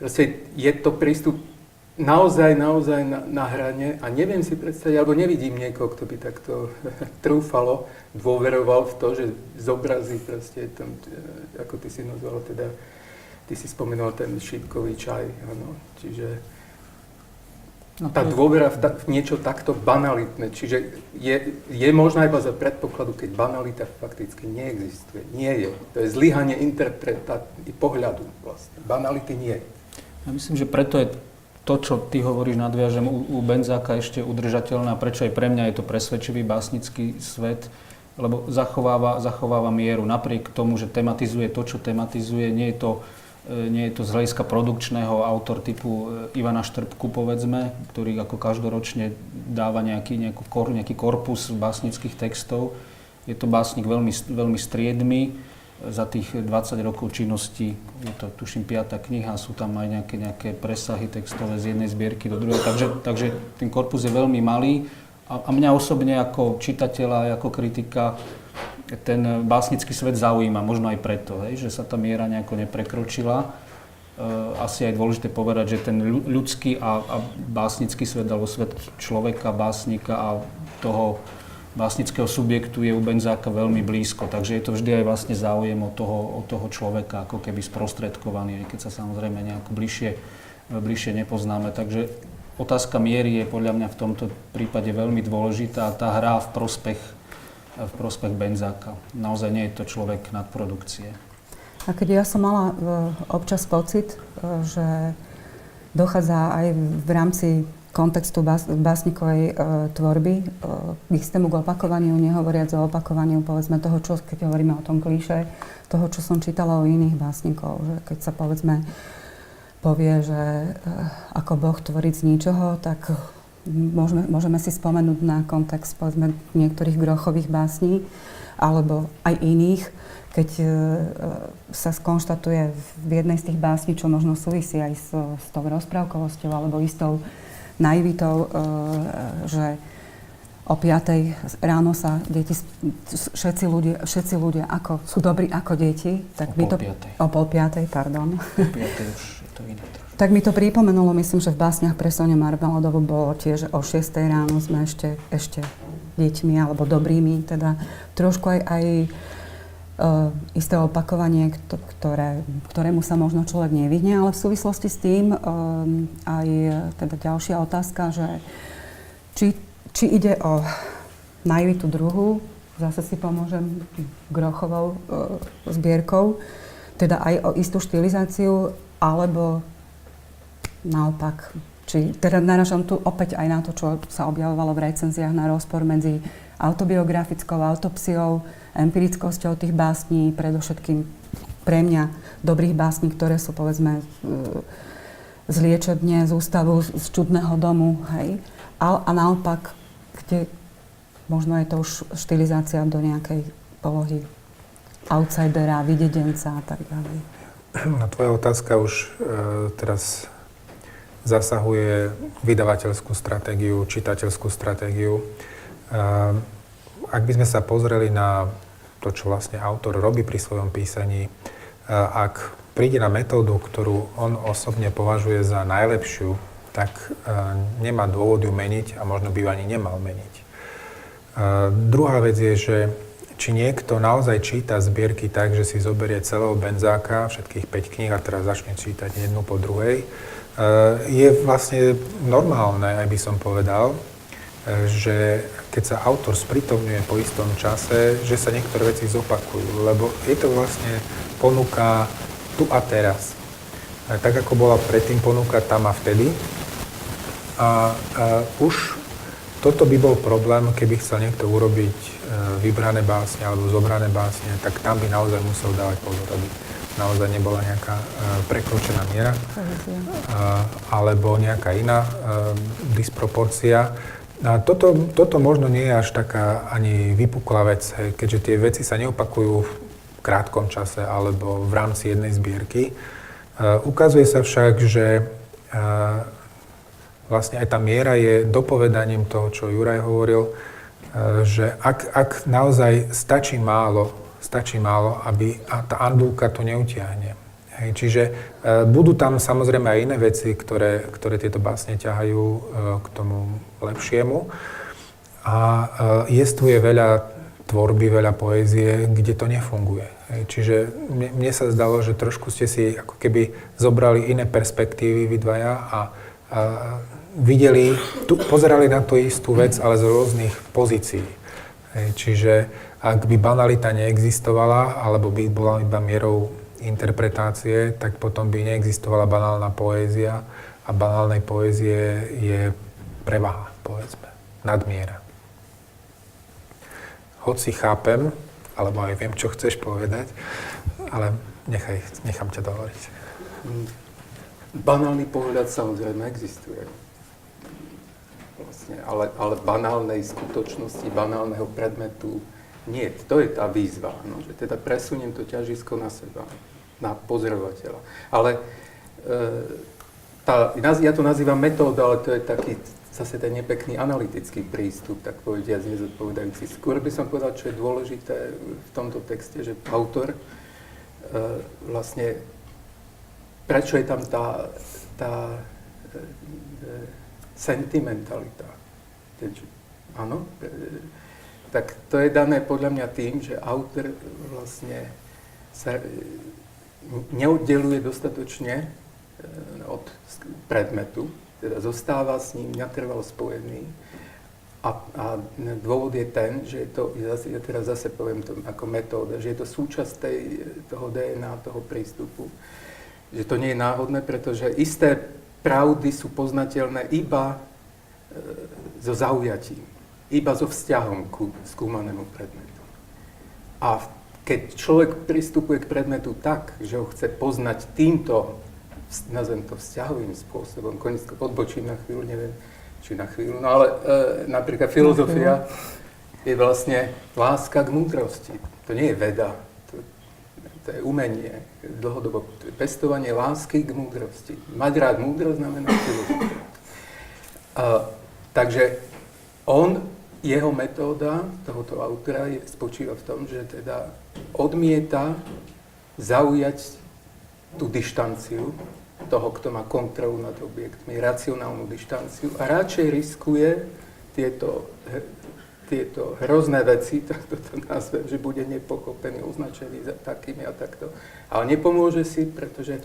proste je to prístup naozaj, naozaj na, na hrane a neviem si predstaviť, alebo nevidím niekoho, kto by takto trúfalo, dôveroval v to, že zobrazí proste ten, e, ako ty si nazval, teda, ty si spomenul ten šípkový čaj, áno, čiže no, tá dôvera v, ta, v niečo takto banalitné, čiže je, je možná iba za predpokladu, keď banalita fakticky neexistuje, nie je. To je zlyhanie interpretáty pohľadu vlastne. Banality nie. Ja myslím, že preto je to, čo ty hovoríš, nadviažem u, u Benzáka ešte udržateľné a prečo aj pre mňa je to presvedčivý básnický svet, lebo zachováva, zachováva mieru. Napriek tomu, že tematizuje to, čo tematizuje, nie je to, nie je to z hľadiska produkčného autor typu e, Ivana Štrbku, povedzme, ktorý ako každoročne dáva nejaký, nejakú, nejaký korpus básnických textov. Je to básnik veľmi, veľmi striedmy, za tých 20 rokov činnosti, je to tuším piata kniha, sú tam aj nejaké, nejaké presahy textové z jednej zbierky do druhej, takže, takže ten korpus je veľmi malý. A, a mňa osobne ako čitateľa, ako kritika ten básnický svet zaujíma, možno aj preto, hej, že sa tá miera nejako neprekročila. E, asi aj dôležité povedať, že ten ľudský a, a básnický svet, alebo svet človeka, básnika a toho básnického subjektu je u Benzáka veľmi blízko, takže je to vždy aj vlastne záujem od toho, od toho človeka, ako keby sprostredkovaný, aj keď sa samozrejme nejako bližšie, bližšie nepoznáme. Takže otázka miery je podľa mňa v tomto prípade veľmi dôležitá. Tá hrá v prospech, v prospech Benzáka. Naozaj nie je to človek nadprodukcie. A keď ja som mala e, občas pocit, e, že dochádza aj v rámci kontextu bás, básnikovej e, tvorby e, k istému k opakovaniu, nehovoriac o opakovaniu, povedzme, toho, čo, keď hovoríme o tom klíše, toho, čo som čítala o iných básnikov, že keď sa, povedzme, povie, že e, ako Boh tvoriť z ničoho, tak môžeme, môžeme si spomenúť na kontext, povedzme, niektorých grochových básní, alebo aj iných, keď e, sa skonštatuje v jednej z tých básní, čo možno súvisí aj s, s tou rozprávkovosťou alebo istou naivitou, e, že o 5. ráno sa deti, všetci ľudia, všetci ľudia ako, sú dobrí ako deti. Tak o mi to, O pol piatej, pardon. O piatej už je to iné Tak mi to pripomenulo, myslím, že v básniach pre Sonia Marmeladovu bolo tiež o 6. ráno sme ešte, ešte deťmi alebo dobrými, teda trošku aj, aj Uh, isté opakovanie, ktoré, ktorému sa možno človek nevyhne, ale v súvislosti s tým um, aj teda ďalšia otázka, že či, či ide o naivitu druhu, zase si pomôžem grochovou uh, zbierkou, teda aj o istú štilizáciu, alebo naopak, či teda naražam tu opäť aj na to, čo sa objavovalo v recenziách na rozpor medzi autobiografickou autopsiou, empirickosťou tých básní, predovšetkým pre mňa dobrých básní, ktoré sú povedzme e, z liečebne, z ústavu, z čudného domu, hej. A, a naopak, kde možno je to už štilizácia do nejakej polohy outsidera, videdenca a tak ďalej. No, tvoja otázka už e, teraz zasahuje vydavateľskú stratégiu, čitateľskú stratégiu. Ak by sme sa pozreli na to, čo vlastne autor robí pri svojom písaní, ak príde na metódu, ktorú on osobne považuje za najlepšiu, tak nemá dôvod ju meniť a možno by ju ani nemal meniť. Druhá vec je, že či niekto naozaj číta zbierky tak, že si zoberie celého Benzáka, všetkých 5 kníh a teraz začne čítať jednu po druhej, je vlastne normálne, aj by som povedal, eh, že keď sa autor spritomňuje po istom čase, že sa niektoré veci zopakujú, lebo je to vlastne ponuka tu a teraz. A tak ako bola predtým ponuka tam a vtedy. A, a už toto by bol problém, keby chcel niekto urobiť vybrané básne alebo zobrané básne, tak tam by naozaj musel dávať pozor, aby naozaj nebola nejaká uh, prekročená miera uh, alebo nejaká iná uh, disproporcia. A toto, toto možno nie je až taká ani vypuklá vec, hej, keďže tie veci sa neopakujú v krátkom čase alebo v rámci jednej zbierky. Uh, ukazuje sa však, že uh, vlastne aj tá miera je dopovedaním toho, čo Juraj hovoril, uh, že ak, ak naozaj stačí málo stačí málo, aby a tá andulka to neutiahne. Hej, čiže e, budú tam samozrejme aj iné veci, ktoré, ktoré tieto básne ťahajú e, k tomu lepšiemu. A e, jestvuje veľa tvorby, veľa poézie, kde to nefunguje. Hej, čiže mne, mne sa zdalo, že trošku ste si ako keby zobrali iné perspektívy vy dvaja a, a videli, tu, pozerali na tú istú vec, ale z rôznych pozícií. Hej, čiže ak by banalita neexistovala, alebo by bola iba mierou interpretácie, tak potom by neexistovala banálna poézia a banálnej poézie je prevaha, povedzme, nadmiera. Hoci chápem, alebo aj viem, čo chceš povedať, ale nechaj, nechám ťa dohovoriť. Banálny pohľad samozrejme existuje. Vlastne, ale, ale banálnej skutočnosti, banálneho predmetu nie, to je tá výzva, no, že teda presuniem to ťažisko na seba, na pozorovateľa. Ale e, tá, ja to nazývam metóda, ale to je taký zase ten nepekný analytický prístup, tak povediať nezodpovedajúci. Skôr by som povedal, čo je dôležité v tomto texte, že autor e, vlastne, prečo je tam tá, tá e, e, sentimentalita. Áno, e, tak to je dané podľa mňa tým, že autor vlastne sa e, neoddeluje dostatočne e, od predmetu, teda zostáva s ním natrvalo spojený. A, a dôvod je ten, že je to, ja teraz zase poviem to ako metóda, že je to súčasť tej, toho DNA, toho prístupu. Že to nie je náhodné, pretože isté pravdy sú poznateľné iba e, so zaujatím iba so vzťahom ku skúmanému predmetu. A keď človek pristupuje k predmetu tak, že ho chce poznať týmto, nazvem to vzťahovým spôsobom, konec odbočím na chvíľu, neviem, či na chvíľu, no ale e, napríklad filozofia je vlastne láska k múdrosti. To nie je veda, to, to je umenie, dlhodobo pestovanie lásky k múdrosti. Mať rád múdrosť znamená filozofia. takže on jeho metóda tohoto autora je, spočíva v tom, že teda odmieta zaujať tú dištanciu toho, kto má kontrolu nad objektmi, racionálnu dištanciu a radšej riskuje tieto, tieto hrozné veci, tak to nazvem, že bude nepochopený, označený za takými a takto. Ale nepomôže si, pretože e,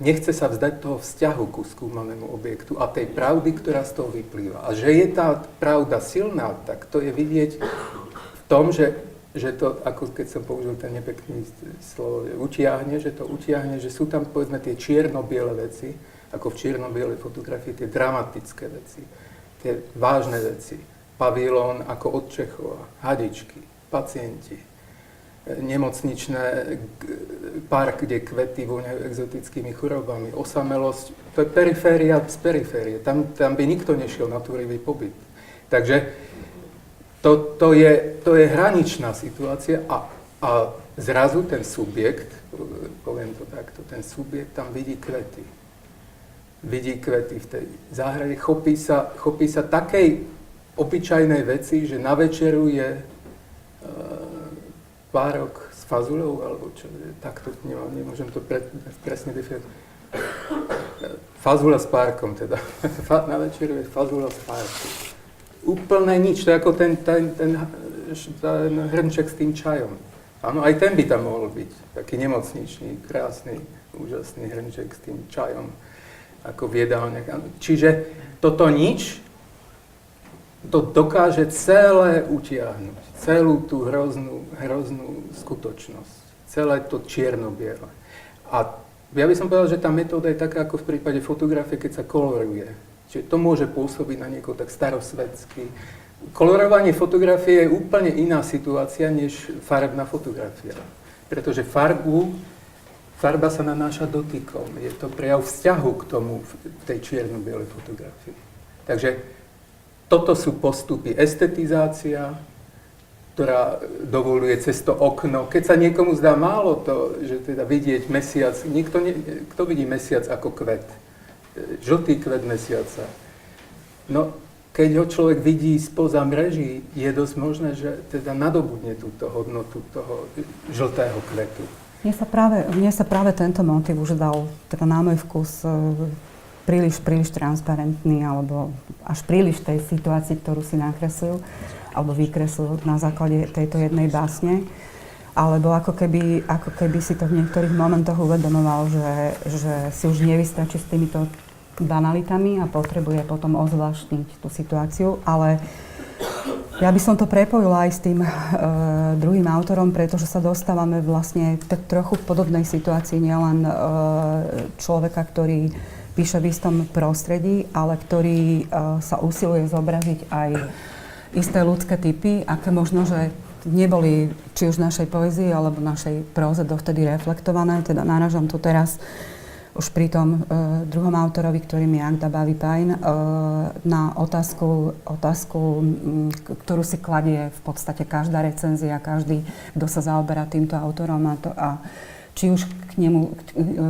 nechce sa vzdať toho vzťahu ku skúmanému objektu a tej pravdy, ktorá z toho vyplýva. A že je tá pravda silná, tak to je vidieť v tom, že, že to, ako keď som použil ten nepekný slovo, utiahne, že to utiahne, že sú tam povedzme tie čierno-biele veci, ako v čierno-bielej fotografii, tie dramatické veci, tie vážne veci. pavilón ako od Čechova, hadičky, pacienti, nemocničné park, kde kvety voňajú exotickými chorobami, osamelosť, to je periféria z periférie. Tam, tam by nikto nešiel na túrivý pobyt. Takže to, to, je, to je hraničná situácia a, a zrazu ten subjekt, poviem to takto, ten subjekt tam vidí kvety. Vidí kvety v tej záhrade, chopí sa, chopí sa takej obyčajnej veci, že na večeru je párok s fazulou, alebo čo, takto nemám, nemôžem to pre, presne definovať. Fazula s párkom teda. Na večeru je fazula s párkom. Úplne nič, to je ako ten, ten, ten, ten hrnček s tým čajom. Áno, aj ten by tam mohol byť. Taký nemocničný, krásny, úžasný hrnček s tým čajom, ako v jedálne. Čiže toto nič to dokáže celé utiahnuť celú tú hroznú, hroznú skutočnosť. Celé to čierno-biele. A ja by som povedal, že tá metóda je taká ako v prípade fotografie, keď sa koloruje. Čiže to môže pôsobiť na niekoho tak starosvedsky. Kolorovanie fotografie je úplne iná situácia, než farebná fotografia. Pretože farbu, farba sa nanáša dotykom. Je to prejav vzťahu k tomu v tej čierno-bielej fotografii. Takže toto sú postupy. Estetizácia, ktorá dovoluje cez to okno. Keď sa niekomu zdá málo to, že teda vidieť mesiac, niekto ne, kto vidí mesiac ako kvet? Žltý kvet mesiaca. No, keď ho človek vidí spoza mreží, je dosť možné, že teda nadobudne túto hodnotu toho žltého kvetu. Mne sa práve, mne sa práve tento motiv už dal teda na môj vkus e, príliš, príliš transparentný alebo až príliš tej situácii, ktorú si nakreslil alebo vykreslil na základe tejto jednej básne, alebo ako keby, ako keby si to v niektorých momentoch uvedomoval, že, že si už nevystačí s týmito banalitami a potrebuje potom ozvláštniť tú situáciu, ale ja by som to prepojila aj s tým e, druhým autorom, pretože sa dostávame vlastne tak trochu v podobnej situácii, nielen e, človeka, ktorý píše v istom prostredí, ale ktorý e, sa usiluje zobraziť aj isté ľudské typy, aké možno, že neboli či už našej poezii alebo našej próze dovtedy reflektované. Teda náražam tu teraz už pri tom uh, druhom autorovi, ktorým je Agda Bavi Pajn, uh, na otázku, otázku m, ktorú si kladie v podstate každá recenzia, každý, kto sa zaoberá týmto autorom a, to, a či už k nemu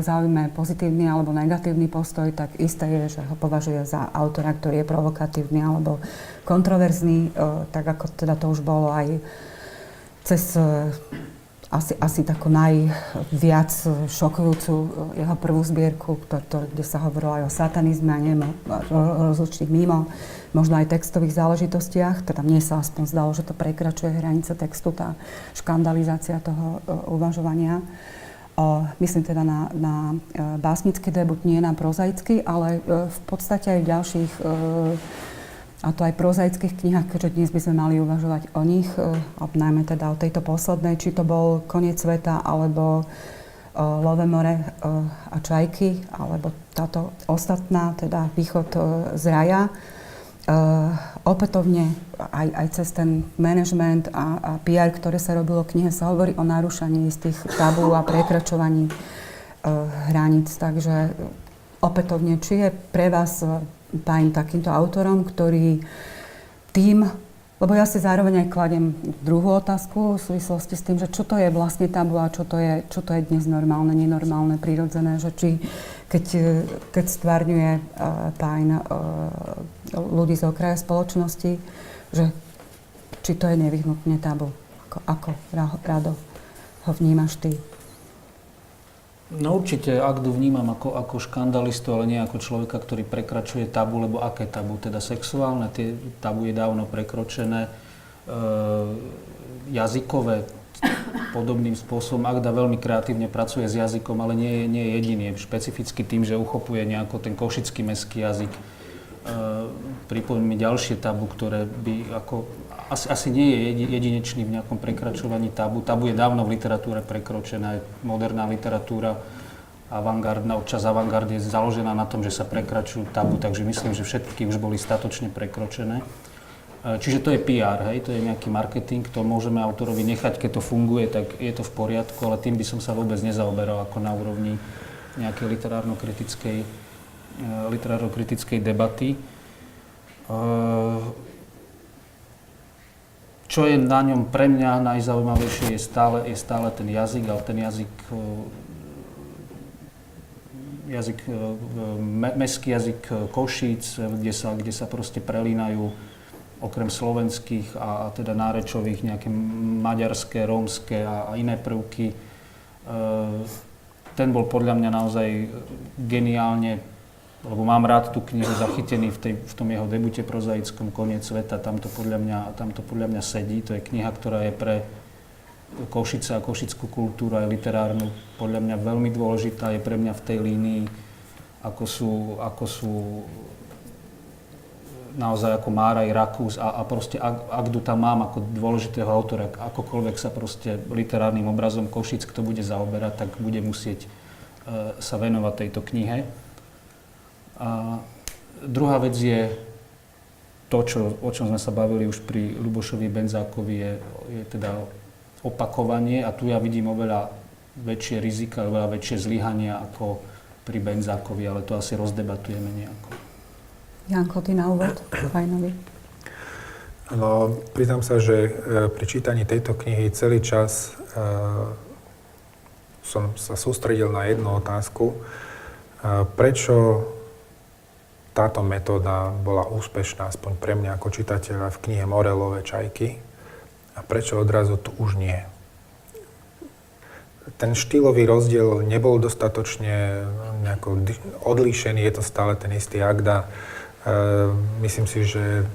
zaujíme pozitívny alebo negatívny postoj, tak isté je, že ho považuje za autora, ktorý je provokatívny alebo kontroverzný, e, tak ako teda to už bolo aj cez e, asi, asi takú najviac šokujúcu e, jeho prvú zbierku, to, to, kde sa hovorilo aj o satanizme a neviem, rozličných mimo, možno aj textových záležitostiach. Teda mne sa aspoň zdalo, že to prekračuje hranice textu, tá škandalizácia toho uvažovania o, myslím teda na, na e, básnický debut, nie na prozaický, ale e, v podstate aj v ďalších, e, a to aj prozaických knihách, keďže dnes by sme mali uvažovať o nich, najmä teda o tejto poslednej, či to bol Koniec sveta, alebo Love more a čajky, alebo táto ostatná, teda Východ z raja opätovne aj, aj cez ten management a, a PR, ktoré sa robilo v knihe, sa hovorí o narušaní istých tabú a prekračovaní uh, hraníc. Takže opätovne, či je pre vás Pajn takýmto autorom, ktorý tým, lebo ja si zároveň aj kladem druhú otázku v súvislosti s tým, že čo to je vlastne tabu a čo to je, čo to je dnes normálne, nenormálne, prirodzené, že či keď, keď stvárňuje uh, Pajn uh, ľudí z okraja spoločnosti, že či to je nevyhnutne tabu. Ako, ako Rado ho vnímaš ty? No určite Agdu vnímam ako, ako škandalistu, ale nie ako človeka, ktorý prekračuje tabu, lebo aké tabu? Teda sexuálne, tie tabu je dávno prekročené. E, jazykové, podobným spôsobom. Agda veľmi kreatívne pracuje s jazykom, ale nie je, nie je jediný. Je špecificky tým, že uchopuje nejako ten košický mestský jazyk pripomín mi ďalšie tabu, ktoré by ako, asi, asi nie je jedinečný v nejakom prekračovaní tabu. Tabu je dávno v literatúre prekročená, moderná literatúra, avantgardná, občas avantgardy je založená na tom, že sa prekračujú tabu, takže myslím, že všetky už boli statočne prekročené. Čiže to je PR, hej, to je nejaký marketing, to môžeme autorovi nechať, keď to funguje, tak je to v poriadku, ale tým by som sa vôbec nezaoberal ako na úrovni nejakej literárno-kritickej, literárno-kritickej debaty. Čo je na ňom pre mňa najzaujímavejšie, je stále, je stále ten jazyk, ale ten jazyk, jazyk mestský jazyk Košíc, kde sa, kde sa proste prelínajú okrem slovenských a, teda nárečových nejaké maďarské, rómske a, a iné prvky. E, ten bol podľa mňa naozaj geniálne lebo mám rád tú knihu zachytený v, tej, v tom jeho debute prozaickom Koniec sveta, tam to, podľa mňa, tam to podľa mňa sedí. To je kniha, ktorá je pre Košice a košickú kultúru aj literárnu podľa mňa veľmi dôležitá, je pre mňa v tej línii, ako sú, ako sú naozaj ako Máraj, Rakús a, a proste tu tam mám ako dôležitého autora, akokoľvek sa proste literárnym obrazom Košic kto bude zaoberať, tak bude musieť uh, sa venovať tejto knihe. A druhá vec je to, čo, o čom sme sa bavili už pri Lubošovi Benzákovi, je, je teda opakovanie a tu ja vidím oveľa väčšie rizika, oveľa väčšie zlyhania ako pri Benzákovi, ale to asi rozdebatujeme nejako. Janko, ty na úvod, Fajnovi. No, priznám sa, že e, pri čítaní tejto knihy celý čas e, som sa sústredil na jednu otázku. E, prečo táto metóda bola úspešná, aspoň pre mňa ako čitateľa v knihe Morelové čajky a prečo odrazu tu už nie. Ten štýlový rozdiel nebol dostatočne nejako odlíšený, je to stále ten istý Agda. E, myslím si, že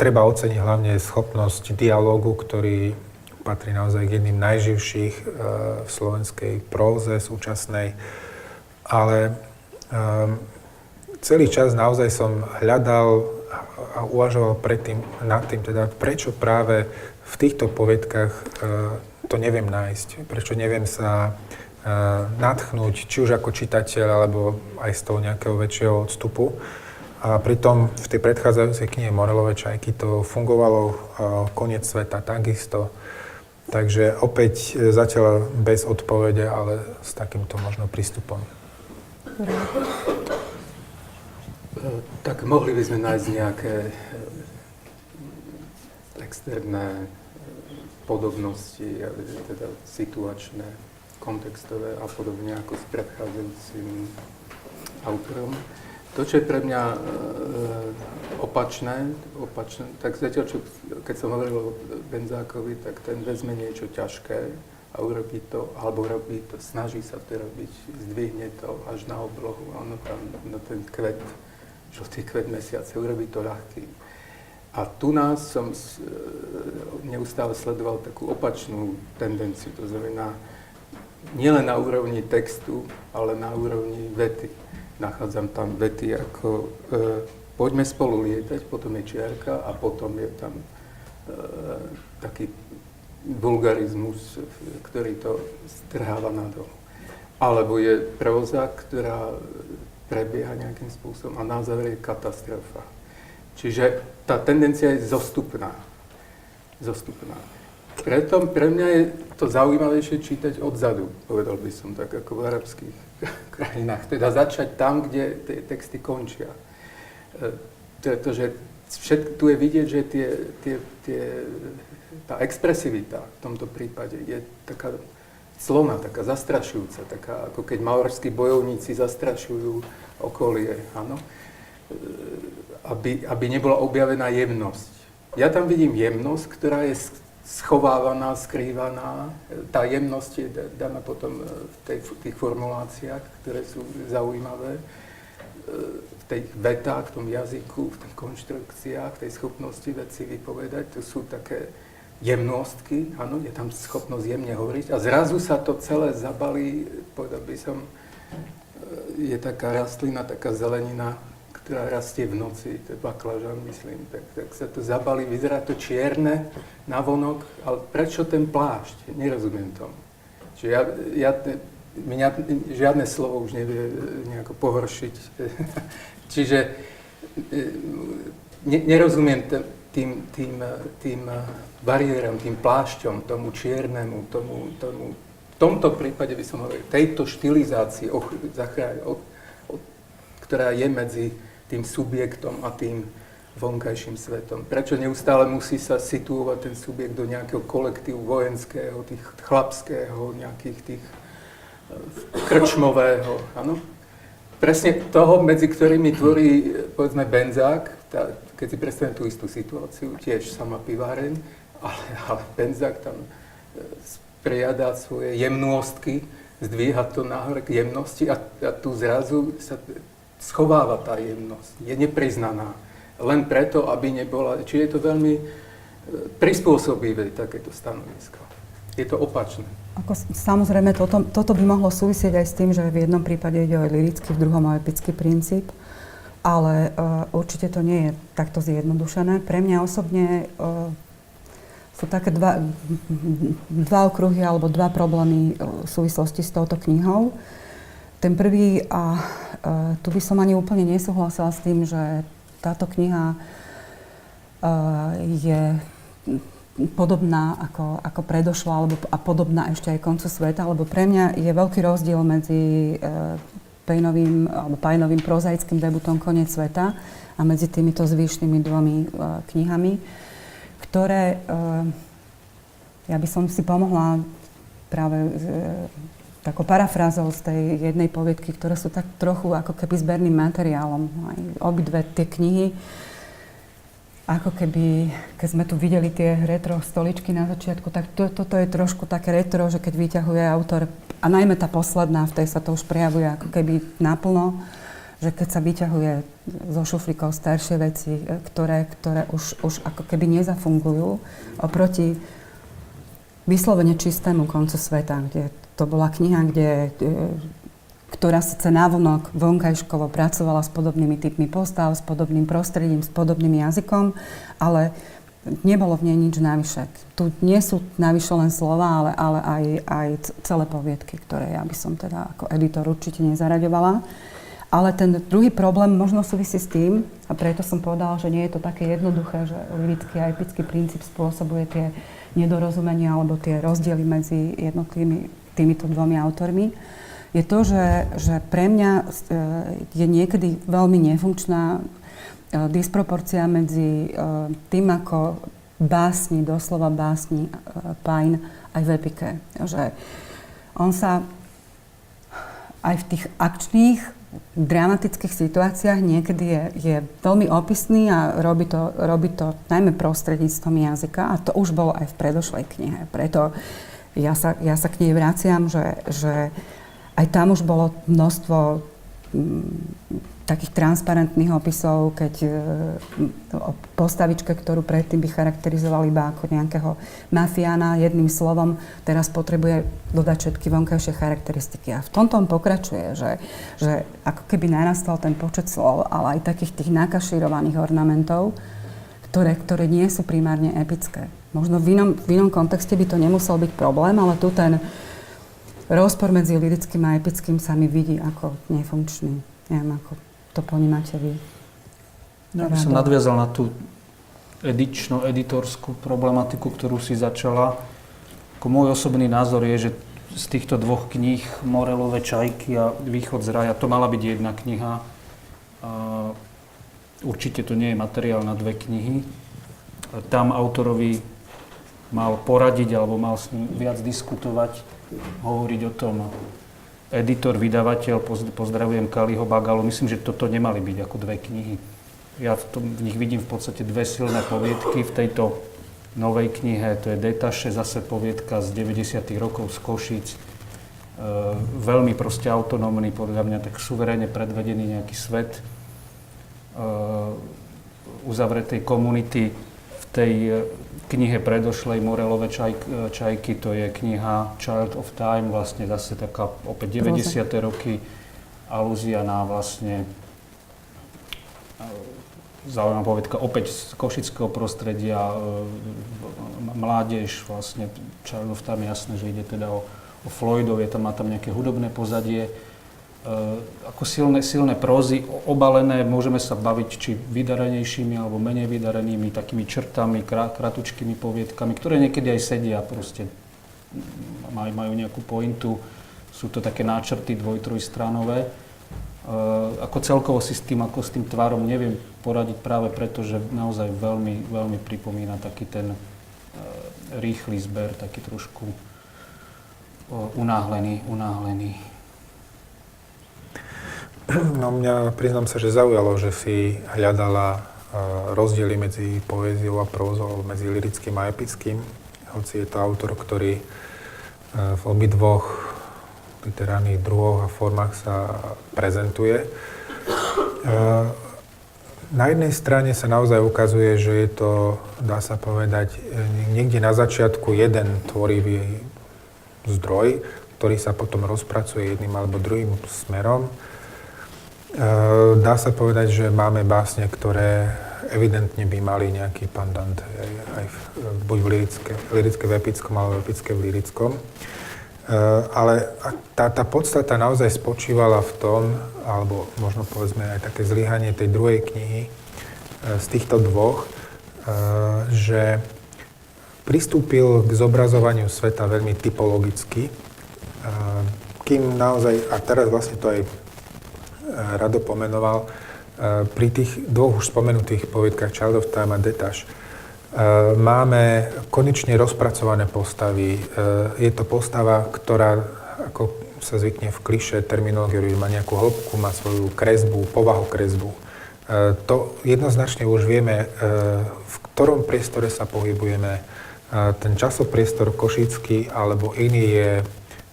treba oceniť hlavne schopnosť dialógu, ktorý patrí naozaj k jedným najživších e, v slovenskej próze súčasnej. Ale Um, celý čas naozaj som hľadal a uvažoval predtým, nad tým, teda prečo práve v týchto povedkách uh, to neviem nájsť, prečo neviem sa nadchnúť, či už ako čitateľ, alebo aj z toho nejakého väčšieho odstupu. A pritom v tej predchádzajúcej knihe Morelové čajky to fungovalo uh, koniec sveta takisto. Takže opäť zatiaľ bez odpovede, ale s takýmto možno prístupom. Tak mohli by sme nájsť nejaké eh, externé eh, podobnosti, teda situačné, kontextové a podobne ako s predchádzajúcim autorom. To, čo je pre mňa e, opačné, opačné, tak zatiaľ, čo, keď som hovoril o Benzákovi, tak ten vezme niečo ťažké, a urobí to, alebo robí to, snaží sa to robiť, zdvihne to až na oblohu, ono tam, na ten kvet, žltý kvet mesiace, urobí to ľahký. A tu nás som e, neustále sledoval takú opačnú tendenciu, to znamená, nielen na úrovni textu, ale na úrovni vety. Nachádzam tam vety ako e, poďme spolu lietať, potom je čiarka a potom je tam e, taký vulgarizmus, ktorý to strháva nadol. Alebo je próza, ktorá prebieha nejakým spôsobom a na záver je katastrofa. Čiže tá tendencia je zostupná. Zostupná. Preto pre mňa je to zaujímavejšie čítať odzadu, povedal by som tak, ako v arabských krajinách. Teda začať tam, kde tie texty končia. E, pretože všetko, tu je vidieť, že tie, tie, tie tá expresivita v tomto prípade je taká clona, taká zastrašujúca, taká ako keď maorskí bojovníci zastrašujú okolie, áno, e, aby, aby nebola objavená jemnosť. Ja tam vidím jemnosť, ktorá je schovávaná, skrývaná. Tá jemnosť je daná potom e, v, tej, tých formuláciách, ktoré sú zaujímavé, e, v tých vetách, v tom jazyku, v tých konštrukciách, v tej schopnosti veci vypovedať. To sú také jemnostky, áno, je tam schopnosť jemne hovoriť a zrazu sa to celé zabalí, povedal by som, e, je taká rastlina, taká zelenina, ktorá rastie v noci, to je baklažan, myslím, tak, tak sa to zabalí, vyzerá to čierne na vonok, ale prečo ten plášť? Nerozumiem tomu. Čiže ja, ja, mňa žiadne slovo už nevie nejako pohoršiť. Čiže ne, nerozumiem tým, tým, tým bariéram, tým plášťom, tomu čiernemu, tomu, tomu, v tomto prípade by som hovoril, tejto štilizácii, och, och, och, ktorá je medzi tým subjektom a tým vonkajším svetom. Prečo neustále musí sa situovať ten subjekt do nejakého kolektívu vojenského, tých chlapského, nejakých tých e, krčmového, áno? Presne toho, medzi ktorými tvorí, povedzme, Benzák, tá, keď si predstavím tú istú situáciu, tiež sama piváreň, ale, ale Benzák tam e, spriada svoje jemnostky, zdvíha to nahor k jemnosti a, a tu zrazu sa schováva tá jemnosť, je nepriznaná len preto, aby nebola... Čiže je to veľmi e, prispôsobivé takéto stanovisko. Je to opačné. Ako, samozrejme, toto, toto by mohlo súvisieť aj s tým, že v jednom prípade ide o lirický, v druhom o epický princíp, ale uh, určite to nie je takto zjednodušené. Pre mňa osobne uh, sú také dva, dva okruhy alebo dva problémy v súvislosti s touto knihou. Ten prvý, a uh, tu by som ani úplne nesúhlasila s tým, že táto kniha uh, je podobná ako, ako predošla alebo, a podobná ešte aj koncu sveta, lebo pre mňa je veľký rozdiel medzi uh, Pejnovým alebo Pajnovým prozaickým debutom Konec sveta a medzi týmito zvyšnými dvomi knihami, ktoré ja by som si pomohla práve takou parafrázou z tej jednej poviedky, ktoré sú tak trochu ako keby zberným materiálom. Aj obidve tie knihy, ako keby, keď sme tu videli tie retro stoličky na začiatku, tak to, toto je trošku také retro, že keď vyťahuje autor, a najmä tá posledná, v tej sa to už prejavuje ako keby naplno, že keď sa vyťahuje zo šuflíkov staršie veci, ktoré, ktoré už, už ako keby nezafungujú, oproti vyslovene čistému koncu sveta, kde to bola kniha, kde, e, ktorá síce návonok vonkajškovo pracovala s podobnými typmi postav, s podobným prostredím, s podobným jazykom, ale nebolo v nej nič navyše. Tu nie sú navyše len slova, ale, ale aj, aj celé poviedky, ktoré ja by som teda ako editor určite nezaraďovala. Ale ten druhý problém možno súvisí s tým, a preto som povedala, že nie je to také jednoduché, že lirický a epický princíp spôsobuje tie nedorozumenia alebo tie rozdiely medzi jednotlivými týmito dvomi autormi, je to, že, že pre mňa e, je niekedy veľmi nefunkčná e, disproporcia medzi e, tým, ako básni, doslova básni Pine aj v epike. Že on sa aj v tých akčných, dramatických situáciách niekedy je, je veľmi opisný a robí to, robí to najmä prostredníctvom jazyka a to už bolo aj v predošlej knihe. Preto ja sa, ja sa k nej vraciam, že, že aj tam už bolo množstvo mm, takých transparentných opisov, keď e, o postavičke, ktorú predtým by charakterizovali iba ako nejakého mafiána jedným slovom, teraz potrebuje dodať všetky vonkajšie charakteristiky. A v tomto on pokračuje, že, že ako keby narastal ten počet slov, ale aj takých tých nakašírovaných ornamentov, ktoré, ktoré nie sú primárne epické. Možno v inom, v inom kontexte by to nemusel byť problém, ale tu ten rozpor medzi lirickým a epickým sa mi vidí ako nefunkčný. Neviem, ako to ponímate vy. Ja by som nadviazal na tú edično-editorskú problematiku, ktorú si začala. Ako môj osobný názor je, že z týchto dvoch kníh Morelové čajky a Východ z raja, to mala byť jedna kniha. A určite to nie je materiál na dve knihy. Tam autorovi mal poradiť alebo mal s ním viac diskutovať, hovoriť o tom editor, vydavateľ, pozdravujem Kaliho Bagalu. Myslím, že toto nemali byť ako dve knihy. Ja v, tom, v nich vidím v podstate dve silné poviedky. V tejto novej knihe, to je Detaše, zase poviedka z 90. rokov z Košic. E, veľmi proste autonómny, podľa mňa tak suverénne predvedený nejaký svet e, uzavretej komunity v tej knihe predošlej Morelové čaj, čajky, to je kniha Child of Time, vlastne zase taká opäť 90. roky, alúzia na vlastne zaujímavá povedka opäť z košického prostredia, e, mládež, vlastne Child of Time, jasné, že ide teda o, o Floydov, je tam, má tam nejaké hudobné pozadie. Ako silné, silné prózy, obalené, môžeme sa baviť či vydarenejšími alebo menej vydarenými takými črtami, kratučkými poviedkami, ktoré niekedy aj sedia proste, majú, majú nejakú pointu, sú to také náčrty dvoj, trojstranové. Ako celkovo si s tým, ako s tým tvárom neviem poradiť práve preto, že naozaj veľmi, veľmi pripomína taký ten rýchly zber, taký trošku unáhlený, unáhlený. No mňa, priznám sa, že zaujalo, že si hľadala rozdiely medzi poéziou a prózou, medzi lirickým a epickým, hoci je to autor, ktorý v obidvoch literárnych druhoch a formách sa prezentuje. Na jednej strane sa naozaj ukazuje, že je to, dá sa povedať, niekde na začiatku jeden tvorivý zdroj, ktorý sa potom rozpracuje jedným alebo druhým smerom. E, dá sa povedať, že máme básne, ktoré evidentne by mali nejaký pandant aj, aj v, buď v lirické, lirické v epickom, alebo epické v lirickom. Ale tá, tá podstata naozaj spočívala v tom, alebo možno povedzme aj také zlyhanie tej druhej knihy z týchto dvoch, že pristúpil k zobrazovaniu sveta veľmi typologicky, kým naozaj, a teraz vlastne to aj Rado pomenoval, e, pri tých dvoch už spomenutých poviedkach Child of Time a Detaš, e, máme konečne rozpracované postavy. Je to postava, ktorá, ako sa zvykne v kliše terminológii, má nejakú hĺbku, má svoju kresbu, povahu kresbu. To jednoznačne už vieme, v ktorom priestore sa pohybujeme, ten časopriestor košický alebo iný je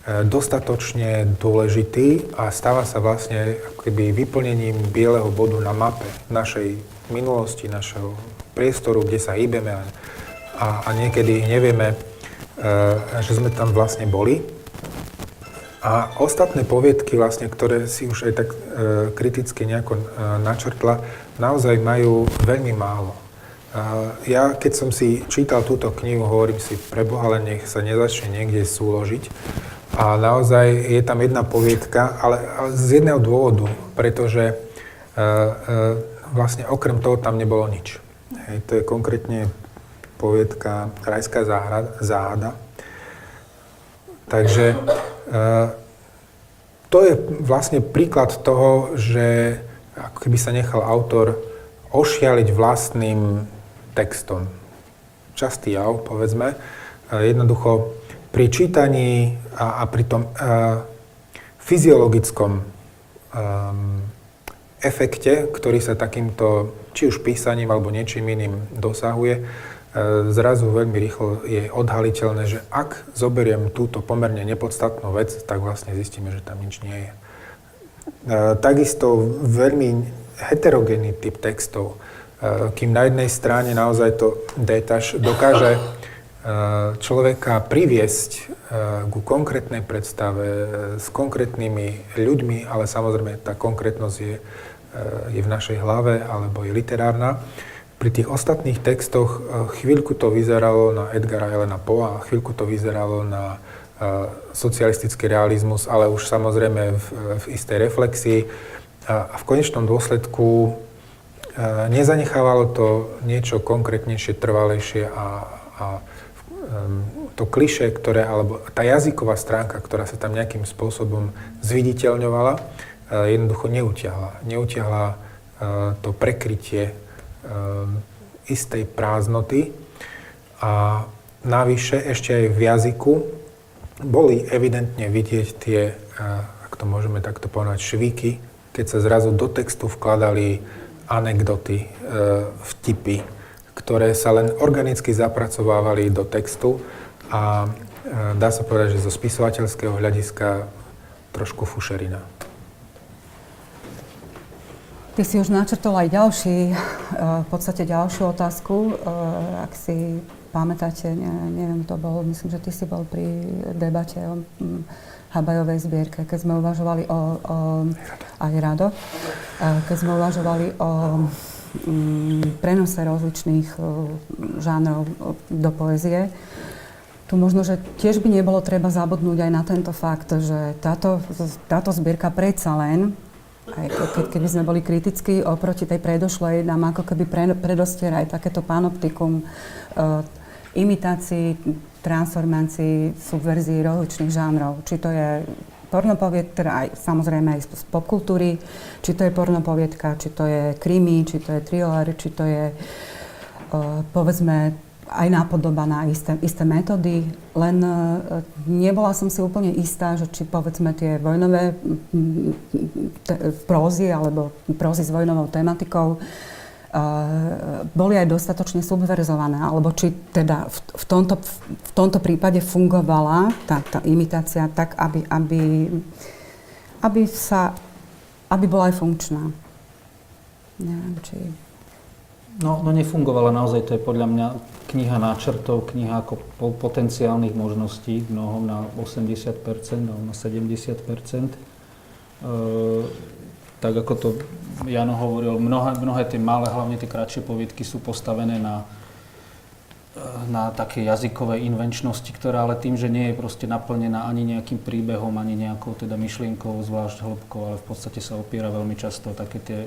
dostatočne dôležitý a stáva sa vlastne keby vyplnením bieleho bodu na mape našej minulosti, našeho priestoru, kde sa hýbeme a, a niekedy nevieme, e, že sme tam vlastne boli. A ostatné poviedky, vlastne, ktoré si už aj tak e, kriticky nejako načrtla, naozaj majú veľmi málo. Ja, keď som si čítal túto knihu, hovorím si, preboha, len nech sa nezačne niekde súložiť. A naozaj je tam jedna poviedka, ale, z jedného dôvodu, pretože uh, uh, vlastne okrem toho tam nebolo nič. Hej, to je konkrétne poviedka Rajská záhrada, záhada. Takže uh, to je vlastne príklad toho, že ako keby sa nechal autor ošialiť vlastným textom. Častý jav, povedzme. Jednoducho pri čítaní a, a pri tom uh, fyziologickom um, efekte, ktorý sa takýmto, či už písaním alebo niečím iným dosahuje, uh, zrazu veľmi rýchlo je odhaliteľné, že ak zoberiem túto pomerne nepodstatnú vec, tak vlastne zistíme, že tam nič nie je. Uh, takisto veľmi heterogénny typ textov, kým na jednej strane naozaj to detaš dokáže človeka priviesť eh, ku konkrétnej predstave s konkrétnymi ľuďmi, ale samozrejme tá konkrétnosť je, je v našej hlave alebo je literárna. Pri tých ostatných textoch chvíľku to vyzeralo na Edgara Elena Poa, chvíľku to vyzeralo na socialistický realizmus, ale už samozrejme v, v istej reflexii. A v konečnom dôsledku nezanechávalo to niečo konkrétnejšie, trvalejšie a, a to kliše, ktoré, alebo tá jazyková stránka, ktorá sa tam nejakým spôsobom zviditeľňovala, jednoducho neutiahla. Neutiahla to prekrytie istej prázdnoty a navyše ešte aj v jazyku boli evidentne vidieť tie, ak to môžeme takto povedať, švíky, keď sa zrazu do textu vkladali anekdoty, vtipy, ktoré sa len organicky zapracovávali do textu a e, dá sa povedať, že zo spisovateľského hľadiska trošku fušerina. Ty si už načrtol aj ďalší, e, v podstate ďalšiu otázku. Ak si pamätáte, neviem, to bol, myslím, že ty si bol pri debate o Habajovej zbierke, keď sme uvažovali o, o aj Rado, keď sme uvažovali o prenose rozličných žánrov do poezie, tu možno, že tiež by nebolo treba zabudnúť aj na tento fakt, že táto, táto zbierka predsa len, aj ke, keby sme boli kritickí oproti tej predošlej, nám ako keby pre, predostiera aj takéto panoptikum uh, imitácií, transformácií, subverzií rozličných žánrov. Či to je pornopovied, teda aj samozrejme aj z popkultúry, či to je pornopoviedka, či to je krimi, či to je thriller, či to je uh, povedzme aj nápodoba na isté, isté metódy, len uh, nebola som si úplne istá, že či povedzme tie vojnové te, prózy alebo prózy s vojnovou tematikou uh, boli aj dostatočne subverzované, alebo či teda v, v, tomto, v tomto prípade fungovala tá, tá imitácia tak, aby, aby, aby, sa, aby bola aj funkčná. Neviem, či... No, no nefungovala naozaj, to je podľa mňa kniha náčrtov, kniha ako potenciálnych možností, mnohom na 80%, alebo na 70%. E, tak ako to Jano hovoril, mnohé, mnohé tie malé, hlavne tie kratšie poviedky sú postavené na, na také jazykovej invenčnosti, ktorá ale tým, že nie je proste naplnená ani nejakým príbehom, ani nejakou teda myšlienkou, zvlášť hĺbkou, ale v podstate sa opiera veľmi často také tie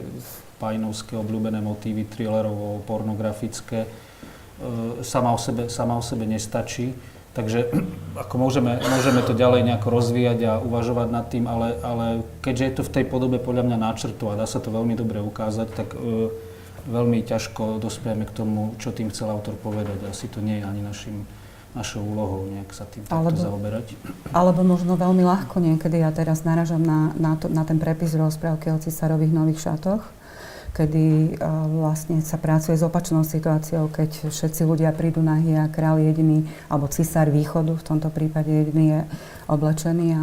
pajnovské obľúbené motívy, thrillerovo, pornografické, E, sama o sebe, sama o sebe nestačí. Takže ako môžeme, môžeme to ďalej nejako rozvíjať a uvažovať nad tým, ale, ale keďže je to v tej podobe podľa mňa náčrtu a dá sa to veľmi dobre ukázať, tak e, veľmi ťažko dospieme k tomu, čo tým chcel autor povedať. Asi to nie je ani našim, našou úlohou nejak sa tým alebo, zaoberať. Alebo možno veľmi ľahko niekedy, ja teraz naražam na, na, to, na ten prepis rozprávky o cisárových nových šatoch, kedy vlastne sa pracuje s opačnou situáciou, keď všetci ľudia prídu nahý a král jediný, alebo cisár východu v tomto prípade jediný je oblečený a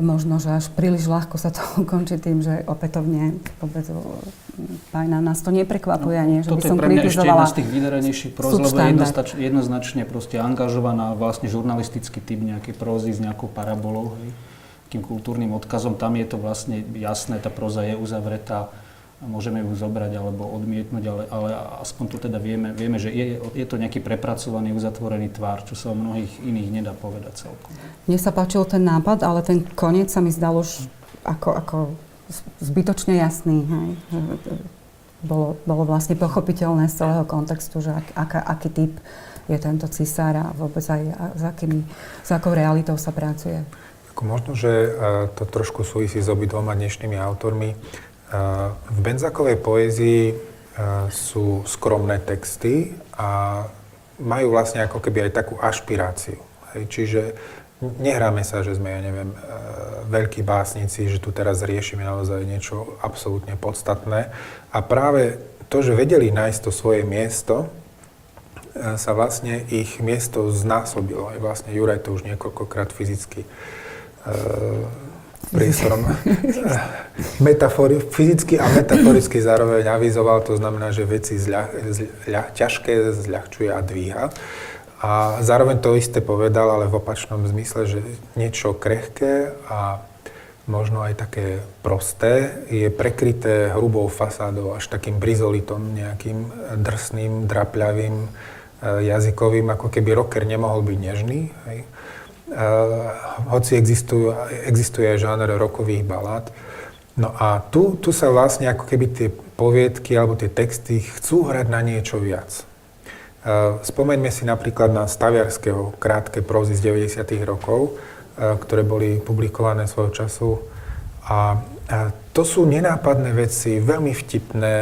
možno, že až príliš ľahko sa to ukončí tým, že opätovne vôbec pájna nás to neprekvapuje, no, nie? Že toto by som je pre mňa ešte jedna z tých vydarenejších próz, lebo je jednoznačne proste angažovaná vlastne žurnalistický typ nejakej prózy s nejakou parabolou, hej, takým kultúrnym odkazom. Tam je to vlastne jasné, tá próza je uzavretá môžeme ju zobrať alebo odmietnúť, ale, ale aspoň tu teda vieme, vieme že je, je to nejaký prepracovaný, uzatvorený tvár, čo sa o mnohých iných nedá povedať celkom. Mne sa páčil ten nápad, ale ten koniec sa mi zdal už ako, ako zbytočne jasný. Hej? Bolo, bolo vlastne pochopiteľné z celého kontextu, že ak, aká, aký typ je tento cisár a vôbec aj a s, akými, s akou realitou sa pracuje. Možno, že to trošku súvisí s obidvoma dnešnými autormi. V Benzakovej poézii sú skromné texty a majú vlastne ako keby aj takú ašpiráciu. Hej, čiže nehráme sa, že sme, ja neviem, veľkí básnici, že tu teraz riešime naozaj niečo absolútne podstatné. A práve to, že vedeli nájsť to svoje miesto, sa vlastne ich miesto znásobilo. Aj vlastne Juraj to už niekoľkokrát fyzicky priestorom metafory, fyzicky a metaforicky zároveň avizoval, to znamená, že veci zľah, zľah, ťažké zľahčuje a dvíha. A zároveň to isté povedal, ale v opačnom zmysle, že niečo krehké a možno aj také prosté je prekryté hrubou fasádou, až takým brizolitom, nejakým drsným, drapľavým, e, jazykovým, ako keby rocker nemohol byť nežný. Hej hoci existujú, existuje aj žáner rokových balát. No a tu, tu sa vlastne ako keby tie poviedky alebo tie texty chcú hrať na niečo viac. Spomeňme si napríklad na Staviarského krátke prózy z 90. rokov, ktoré boli publikované svojho času. A to sú nenápadné veci, veľmi vtipné,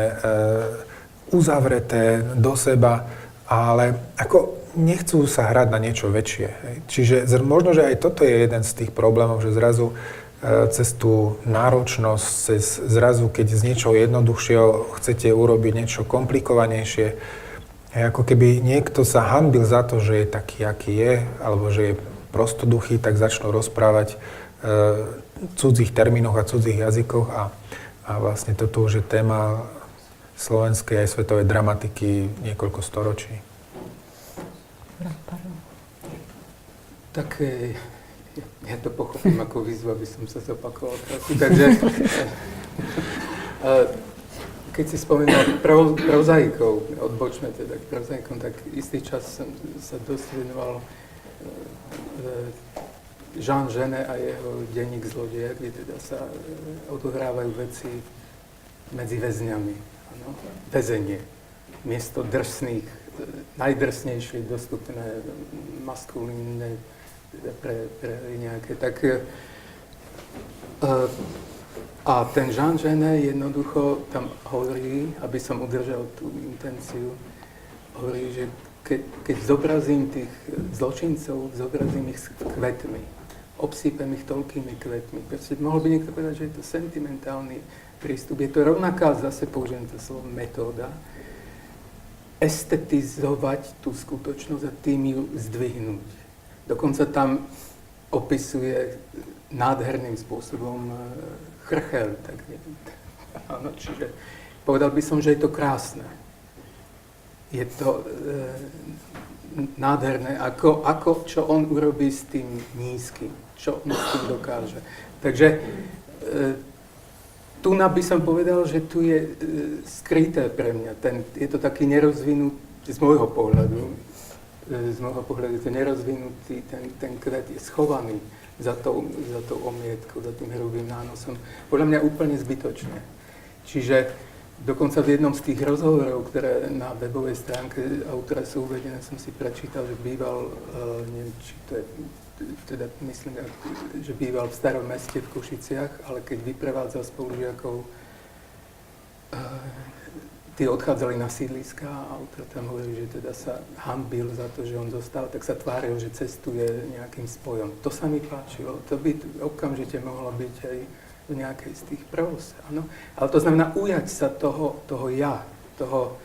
uzavreté do seba, ale ako nechcú sa hrať na niečo väčšie. Čiže možno, že aj toto je jeden z tých problémov, že zrazu e, cez tú náročnosť, cez zrazu, keď z niečoho jednoduchšieho chcete urobiť niečo komplikovanejšie, hej, ako keby niekto sa hambil za to, že je taký, aký je, alebo že je prostoduchý, tak začnú rozprávať e, cudzích termínoch a cudzích jazykoch a, a vlastne toto už je téma slovenskej aj svetovej dramatiky niekoľko storočí. Tak e, ja to pochopím ako výzvu, aby som sa zopakoval. Takže keď si spomínal prozaikov, odbočme teda k prozaikom, tak istý čas som sa dosť venoval e, Jean Genet a jeho denník zlodeja, kde teda sa e, odohrávajú veci medzi väzňami. Ano? Väzenie. Miesto drsných, e, najdrsnejšie dostupné maskulínne pre, pre nejaké. Tak, a ten Jean Genet jednoducho tam hovorí, aby som udržal tú intenciu, hovorí, že keď, keď zobrazím tých zločincov, zobrazím ich s kvetmi obsýpem ich toľkými kvetmi. Proste mohol by niekto povedať, že je to sentimentálny prístup. Je to rovnaká, zase použijem to slovo, metóda, estetizovať tú skutočnosť a tým ju zdvihnúť. Dokonca tam opisuje nádherným spôsobom e, chrchel. Tak áno, čiže povedal by som, že je to krásne. Je to e, nádherné, ako, ako čo on urobí s tým nízkym čo on s tým dokáže. Takže e, tu by som povedal, že tu je e, skryté pre mňa. Ten, je to taký nerozvinutý, z môjho pohľadu, e, z môjho pohľadu je to nerozvinutý, ten, ten kvet je schovaný za tou, za tou omietkou, za tým hrubým nánosom. Podľa mňa úplne zbytočne. Čiže dokonca v jednom z tých rozhovorov, ktoré na webovej stránke autora sú uvedené, som si prečítal, že býval, uh, neviem, či to je teda myslím, že býval v starom meste v Košiciach, ale keď vyprevádzal spolužiakov, eh, tí odchádzali na sídliska a autor tam hovorí, že teda sa hambil za to, že on zostal, tak sa tváril, že cestuje nejakým spojom. To sa mi páčilo. To by okamžite mohlo byť aj v nejakej z tých pros. Áno? Ale to znamená ujať sa toho, toho ja, toho,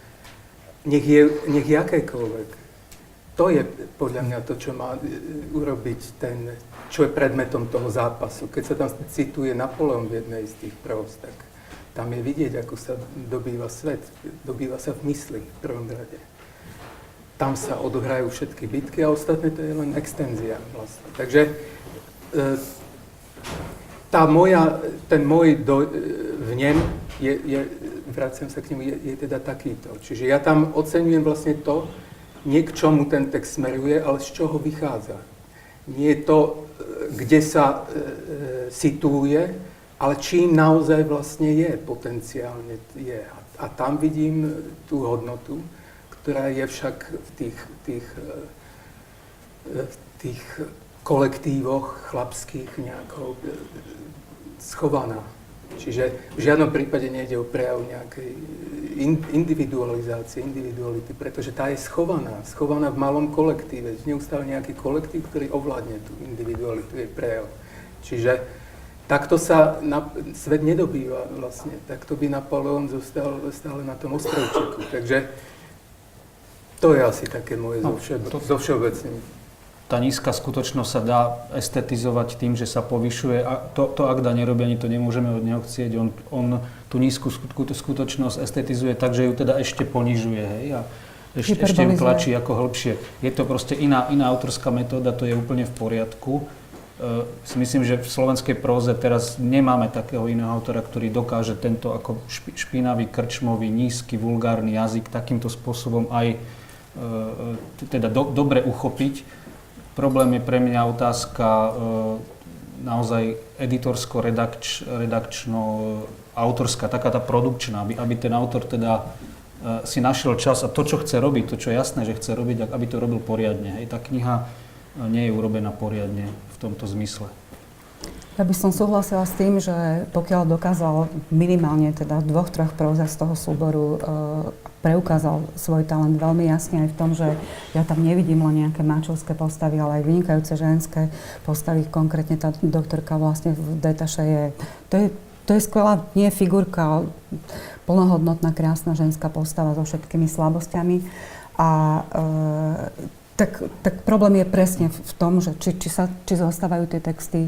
nech je, nech je akékoľvek to je podľa mňa to, čo má e, urobiť ten, čo je predmetom toho zápasu. Keď sa tam cituje Napoleon v jednej z tých prós, tak tam je vidieť, ako sa dobýva svet. Dobýva sa v mysli v prvom rade. Tam sa odohrajú všetky bitky a ostatné to je len extenzia vlastne. Takže e, tá moja, ten môj do, e, vnem je, je, vraciam sa k nemu, je, je teda takýto. Čiže ja tam oceňujem vlastne to, nie k čomu ten text smeruje, ale z čoho vychádza. Nie je to, e, kde sa e, e, situuje, ale čím naozaj vlastne je, potenciálne je. A, a tam vidím tú hodnotu, ktorá je však v tých, tých, e, v tých kolektívoch chlapských nejakou schovaná. Čiže v žiadnom prípade nejde o prejav nejakej individualizácie, individuality, pretože tá je schovaná, schovaná v malom kolektíve. Neustále nejaký kolektív, ktorý ovládne tú individualitu, jej prejav. Čiže takto sa na, svet nedobýva vlastne. Takto by Napoleon zostal stále na tom ostrovčeku. Takže to je asi také moje no, zo všeobecným tá nízka skutočnosť sa dá estetizovať tým, že sa povyšuje. A to, to ak dá nerobí, ani to nemôžeme od neho chcieť. On, on tú nízku skutočnosť estetizuje tak, že ju teda ešte ponižuje. Hej? A ešte, ešte ju tlačí ako hĺbšie. Je to proste iná, iná autorská metóda, to je úplne v poriadku. Uh, si myslím, že v slovenskej próze teraz nemáme takého iného autora, ktorý dokáže tento ako špinavý, krčmový, nízky, vulgárny jazyk takýmto spôsobom aj uh, teda do, dobre uchopiť Problém je pre mňa otázka e, naozaj editorsko-redakčno, autorská, taká tá produkčná, aby, aby ten autor teda e, si našiel čas a to, čo chce robiť, to, čo je jasné, že chce robiť, aby to robil poriadne. Hej. Tá kniha e, nie je urobená poriadne v tomto zmysle. Ja by som súhlasila s tým, že pokiaľ dokázal minimálne teda dvoch, troch prózach z toho súboru preukázal svoj talent veľmi jasne aj v tom, že ja tam nevidím len nejaké mačovské postavy, ale aj vynikajúce ženské postavy. Konkrétne tá doktorka vlastne v Detaše je, to je, to je skvelá, nie figurka, plnohodnotná, krásna ženská postava so všetkými slabosťami. A e, tak, tak problém je presne v tom, že či, či, sa, či zostávajú tie texty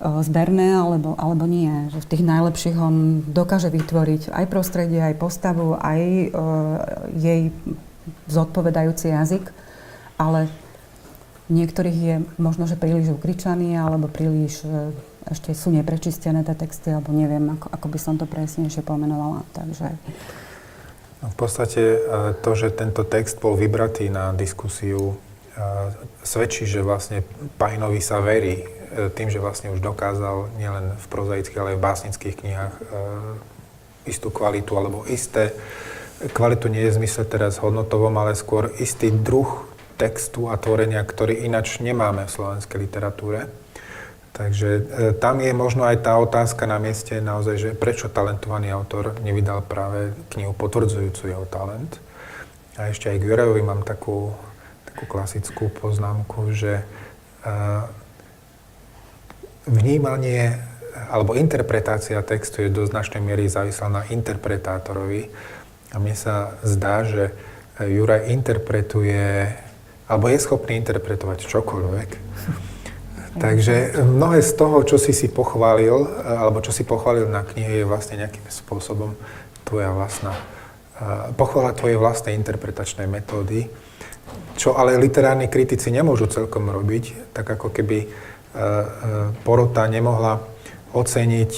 zberné alebo, alebo nie. Že v tých najlepších on dokáže vytvoriť aj prostredie, aj postavu, aj uh, jej zodpovedajúci jazyk, ale niektorých je možno, že príliš ukričaný alebo príliš uh, ešte sú neprečistené tie texty, alebo neviem, ako, ako by som to presnejšie pomenovala. Takže... No, v podstate to, že tento text bol vybratý na diskusiu svedčí, že vlastne Pajnovi sa verí tým, že vlastne už dokázal nielen v prozaických, ale aj v básnických knihách istú kvalitu alebo isté kvalitu nie je zmysle teraz hodnotovom, ale skôr istý druh textu a tvorenia, ktorý inač nemáme v slovenskej literatúre. Takže e, tam je možno aj tá otázka na mieste naozaj, že prečo talentovaný autor nevydal práve knihu potvrdzujúcu jeho talent. A ešte aj k Jurajovi mám takú, takú klasickú poznámku, že e, vnímanie alebo interpretácia textu je do značnej miery závislá na interpretátorovi. A mne sa zdá, že Juraj interpretuje, alebo je schopný interpretovať čokoľvek, Takže mnohé z toho, čo si si pochválil, alebo čo si pochválil na knihe, je vlastne nejakým spôsobom tvoja vlastná, pochvala tvojej vlastnej interpretačnej metódy, čo ale literárni kritici nemôžu celkom robiť, tak ako keby porota nemohla oceniť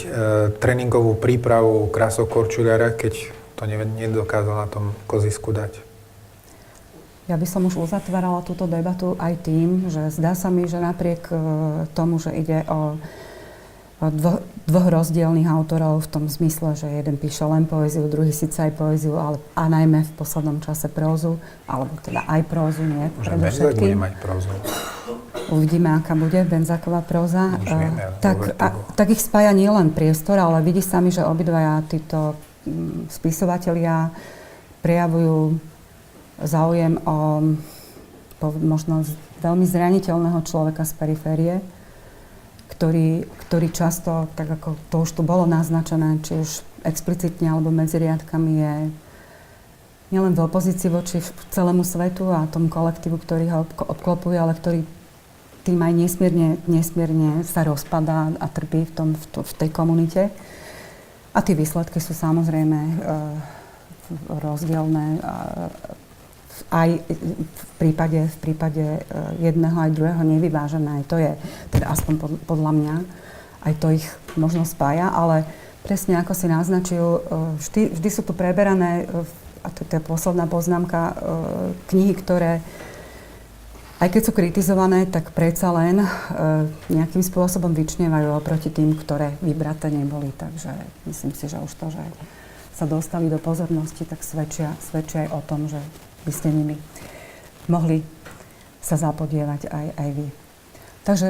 tréningovú prípravu Krásov Korčuliara, keď to nedokázal na tom kozisku dať. Ja by som už uzatvárala túto debatu aj tým, že zdá sa mi, že napriek e, tomu, že ide o dvo, dvoch rozdielných autorov v tom zmysle, že jeden píše len poéziu, druhý síce aj poéziu, ale a najmä v poslednom čase prózu, alebo teda aj prózu, nie? Že Benzak bude mať prózu. Uvidíme, aká bude Benzaková próza. Už vieme, tak, a, tak ich spája nielen priestor, ale vidí sa mi, že obidvaja títo spisovatelia prejavujú záujem o možno veľmi zraniteľného človeka z periférie, ktorý, ktorý často, tak ako to už tu bolo naznačené, či už explicitne alebo medzi riadkami je nielen v opozícii voči celému svetu a tomu kolektívu, ktorý ho obklopuje, ale ktorý tým aj nesmierne, nesmierne sa rozpadá a trpí v, tom, v, to, v tej komunite. A tie výsledky sú samozrejme e, rozdielne. E, aj v prípade, v prípade e, jedného aj druhého nevyvážené. Aj to je, teda aspoň podľa mňa, aj to ich možno spája, ale presne ako si naznačil, e, vždy, vždy sú tu preberané, e, a to, to je posledná poznámka, knihy, ktoré aj keď sú kritizované, tak predsa len nejakým spôsobom vyčnievajú oproti tým, ktoré vybraté neboli. Takže myslím si, že už to, že sa dostali do pozornosti, tak svedčia, svedčia aj o tom, že by ste nimi mohli sa zapodievať aj, aj vy. Takže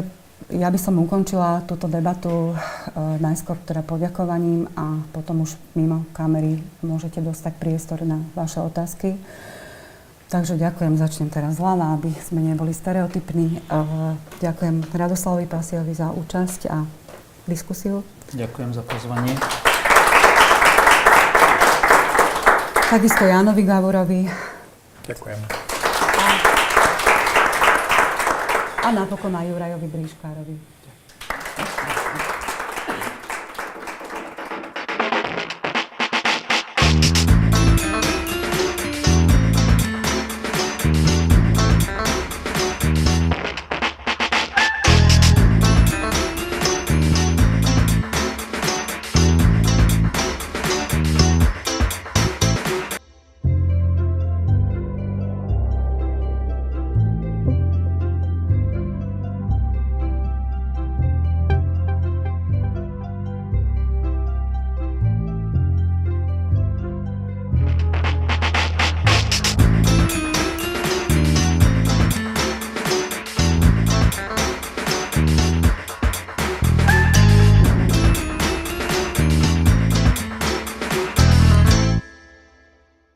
ja by som ukončila túto debatu e, najskôr teda poďakovaním a potom už mimo kamery môžete dostať priestor na vaše otázky. Takže ďakujem, začnem teraz zľava, aby sme neboli stereotypní. E, ďakujem Radoslavovi Pasiovi za účasť a diskusiu. Ďakujem za pozvanie. Takisto Jánovi Gavorovi Ďakujem. A napokon aj Jurajovi Bríškárovi.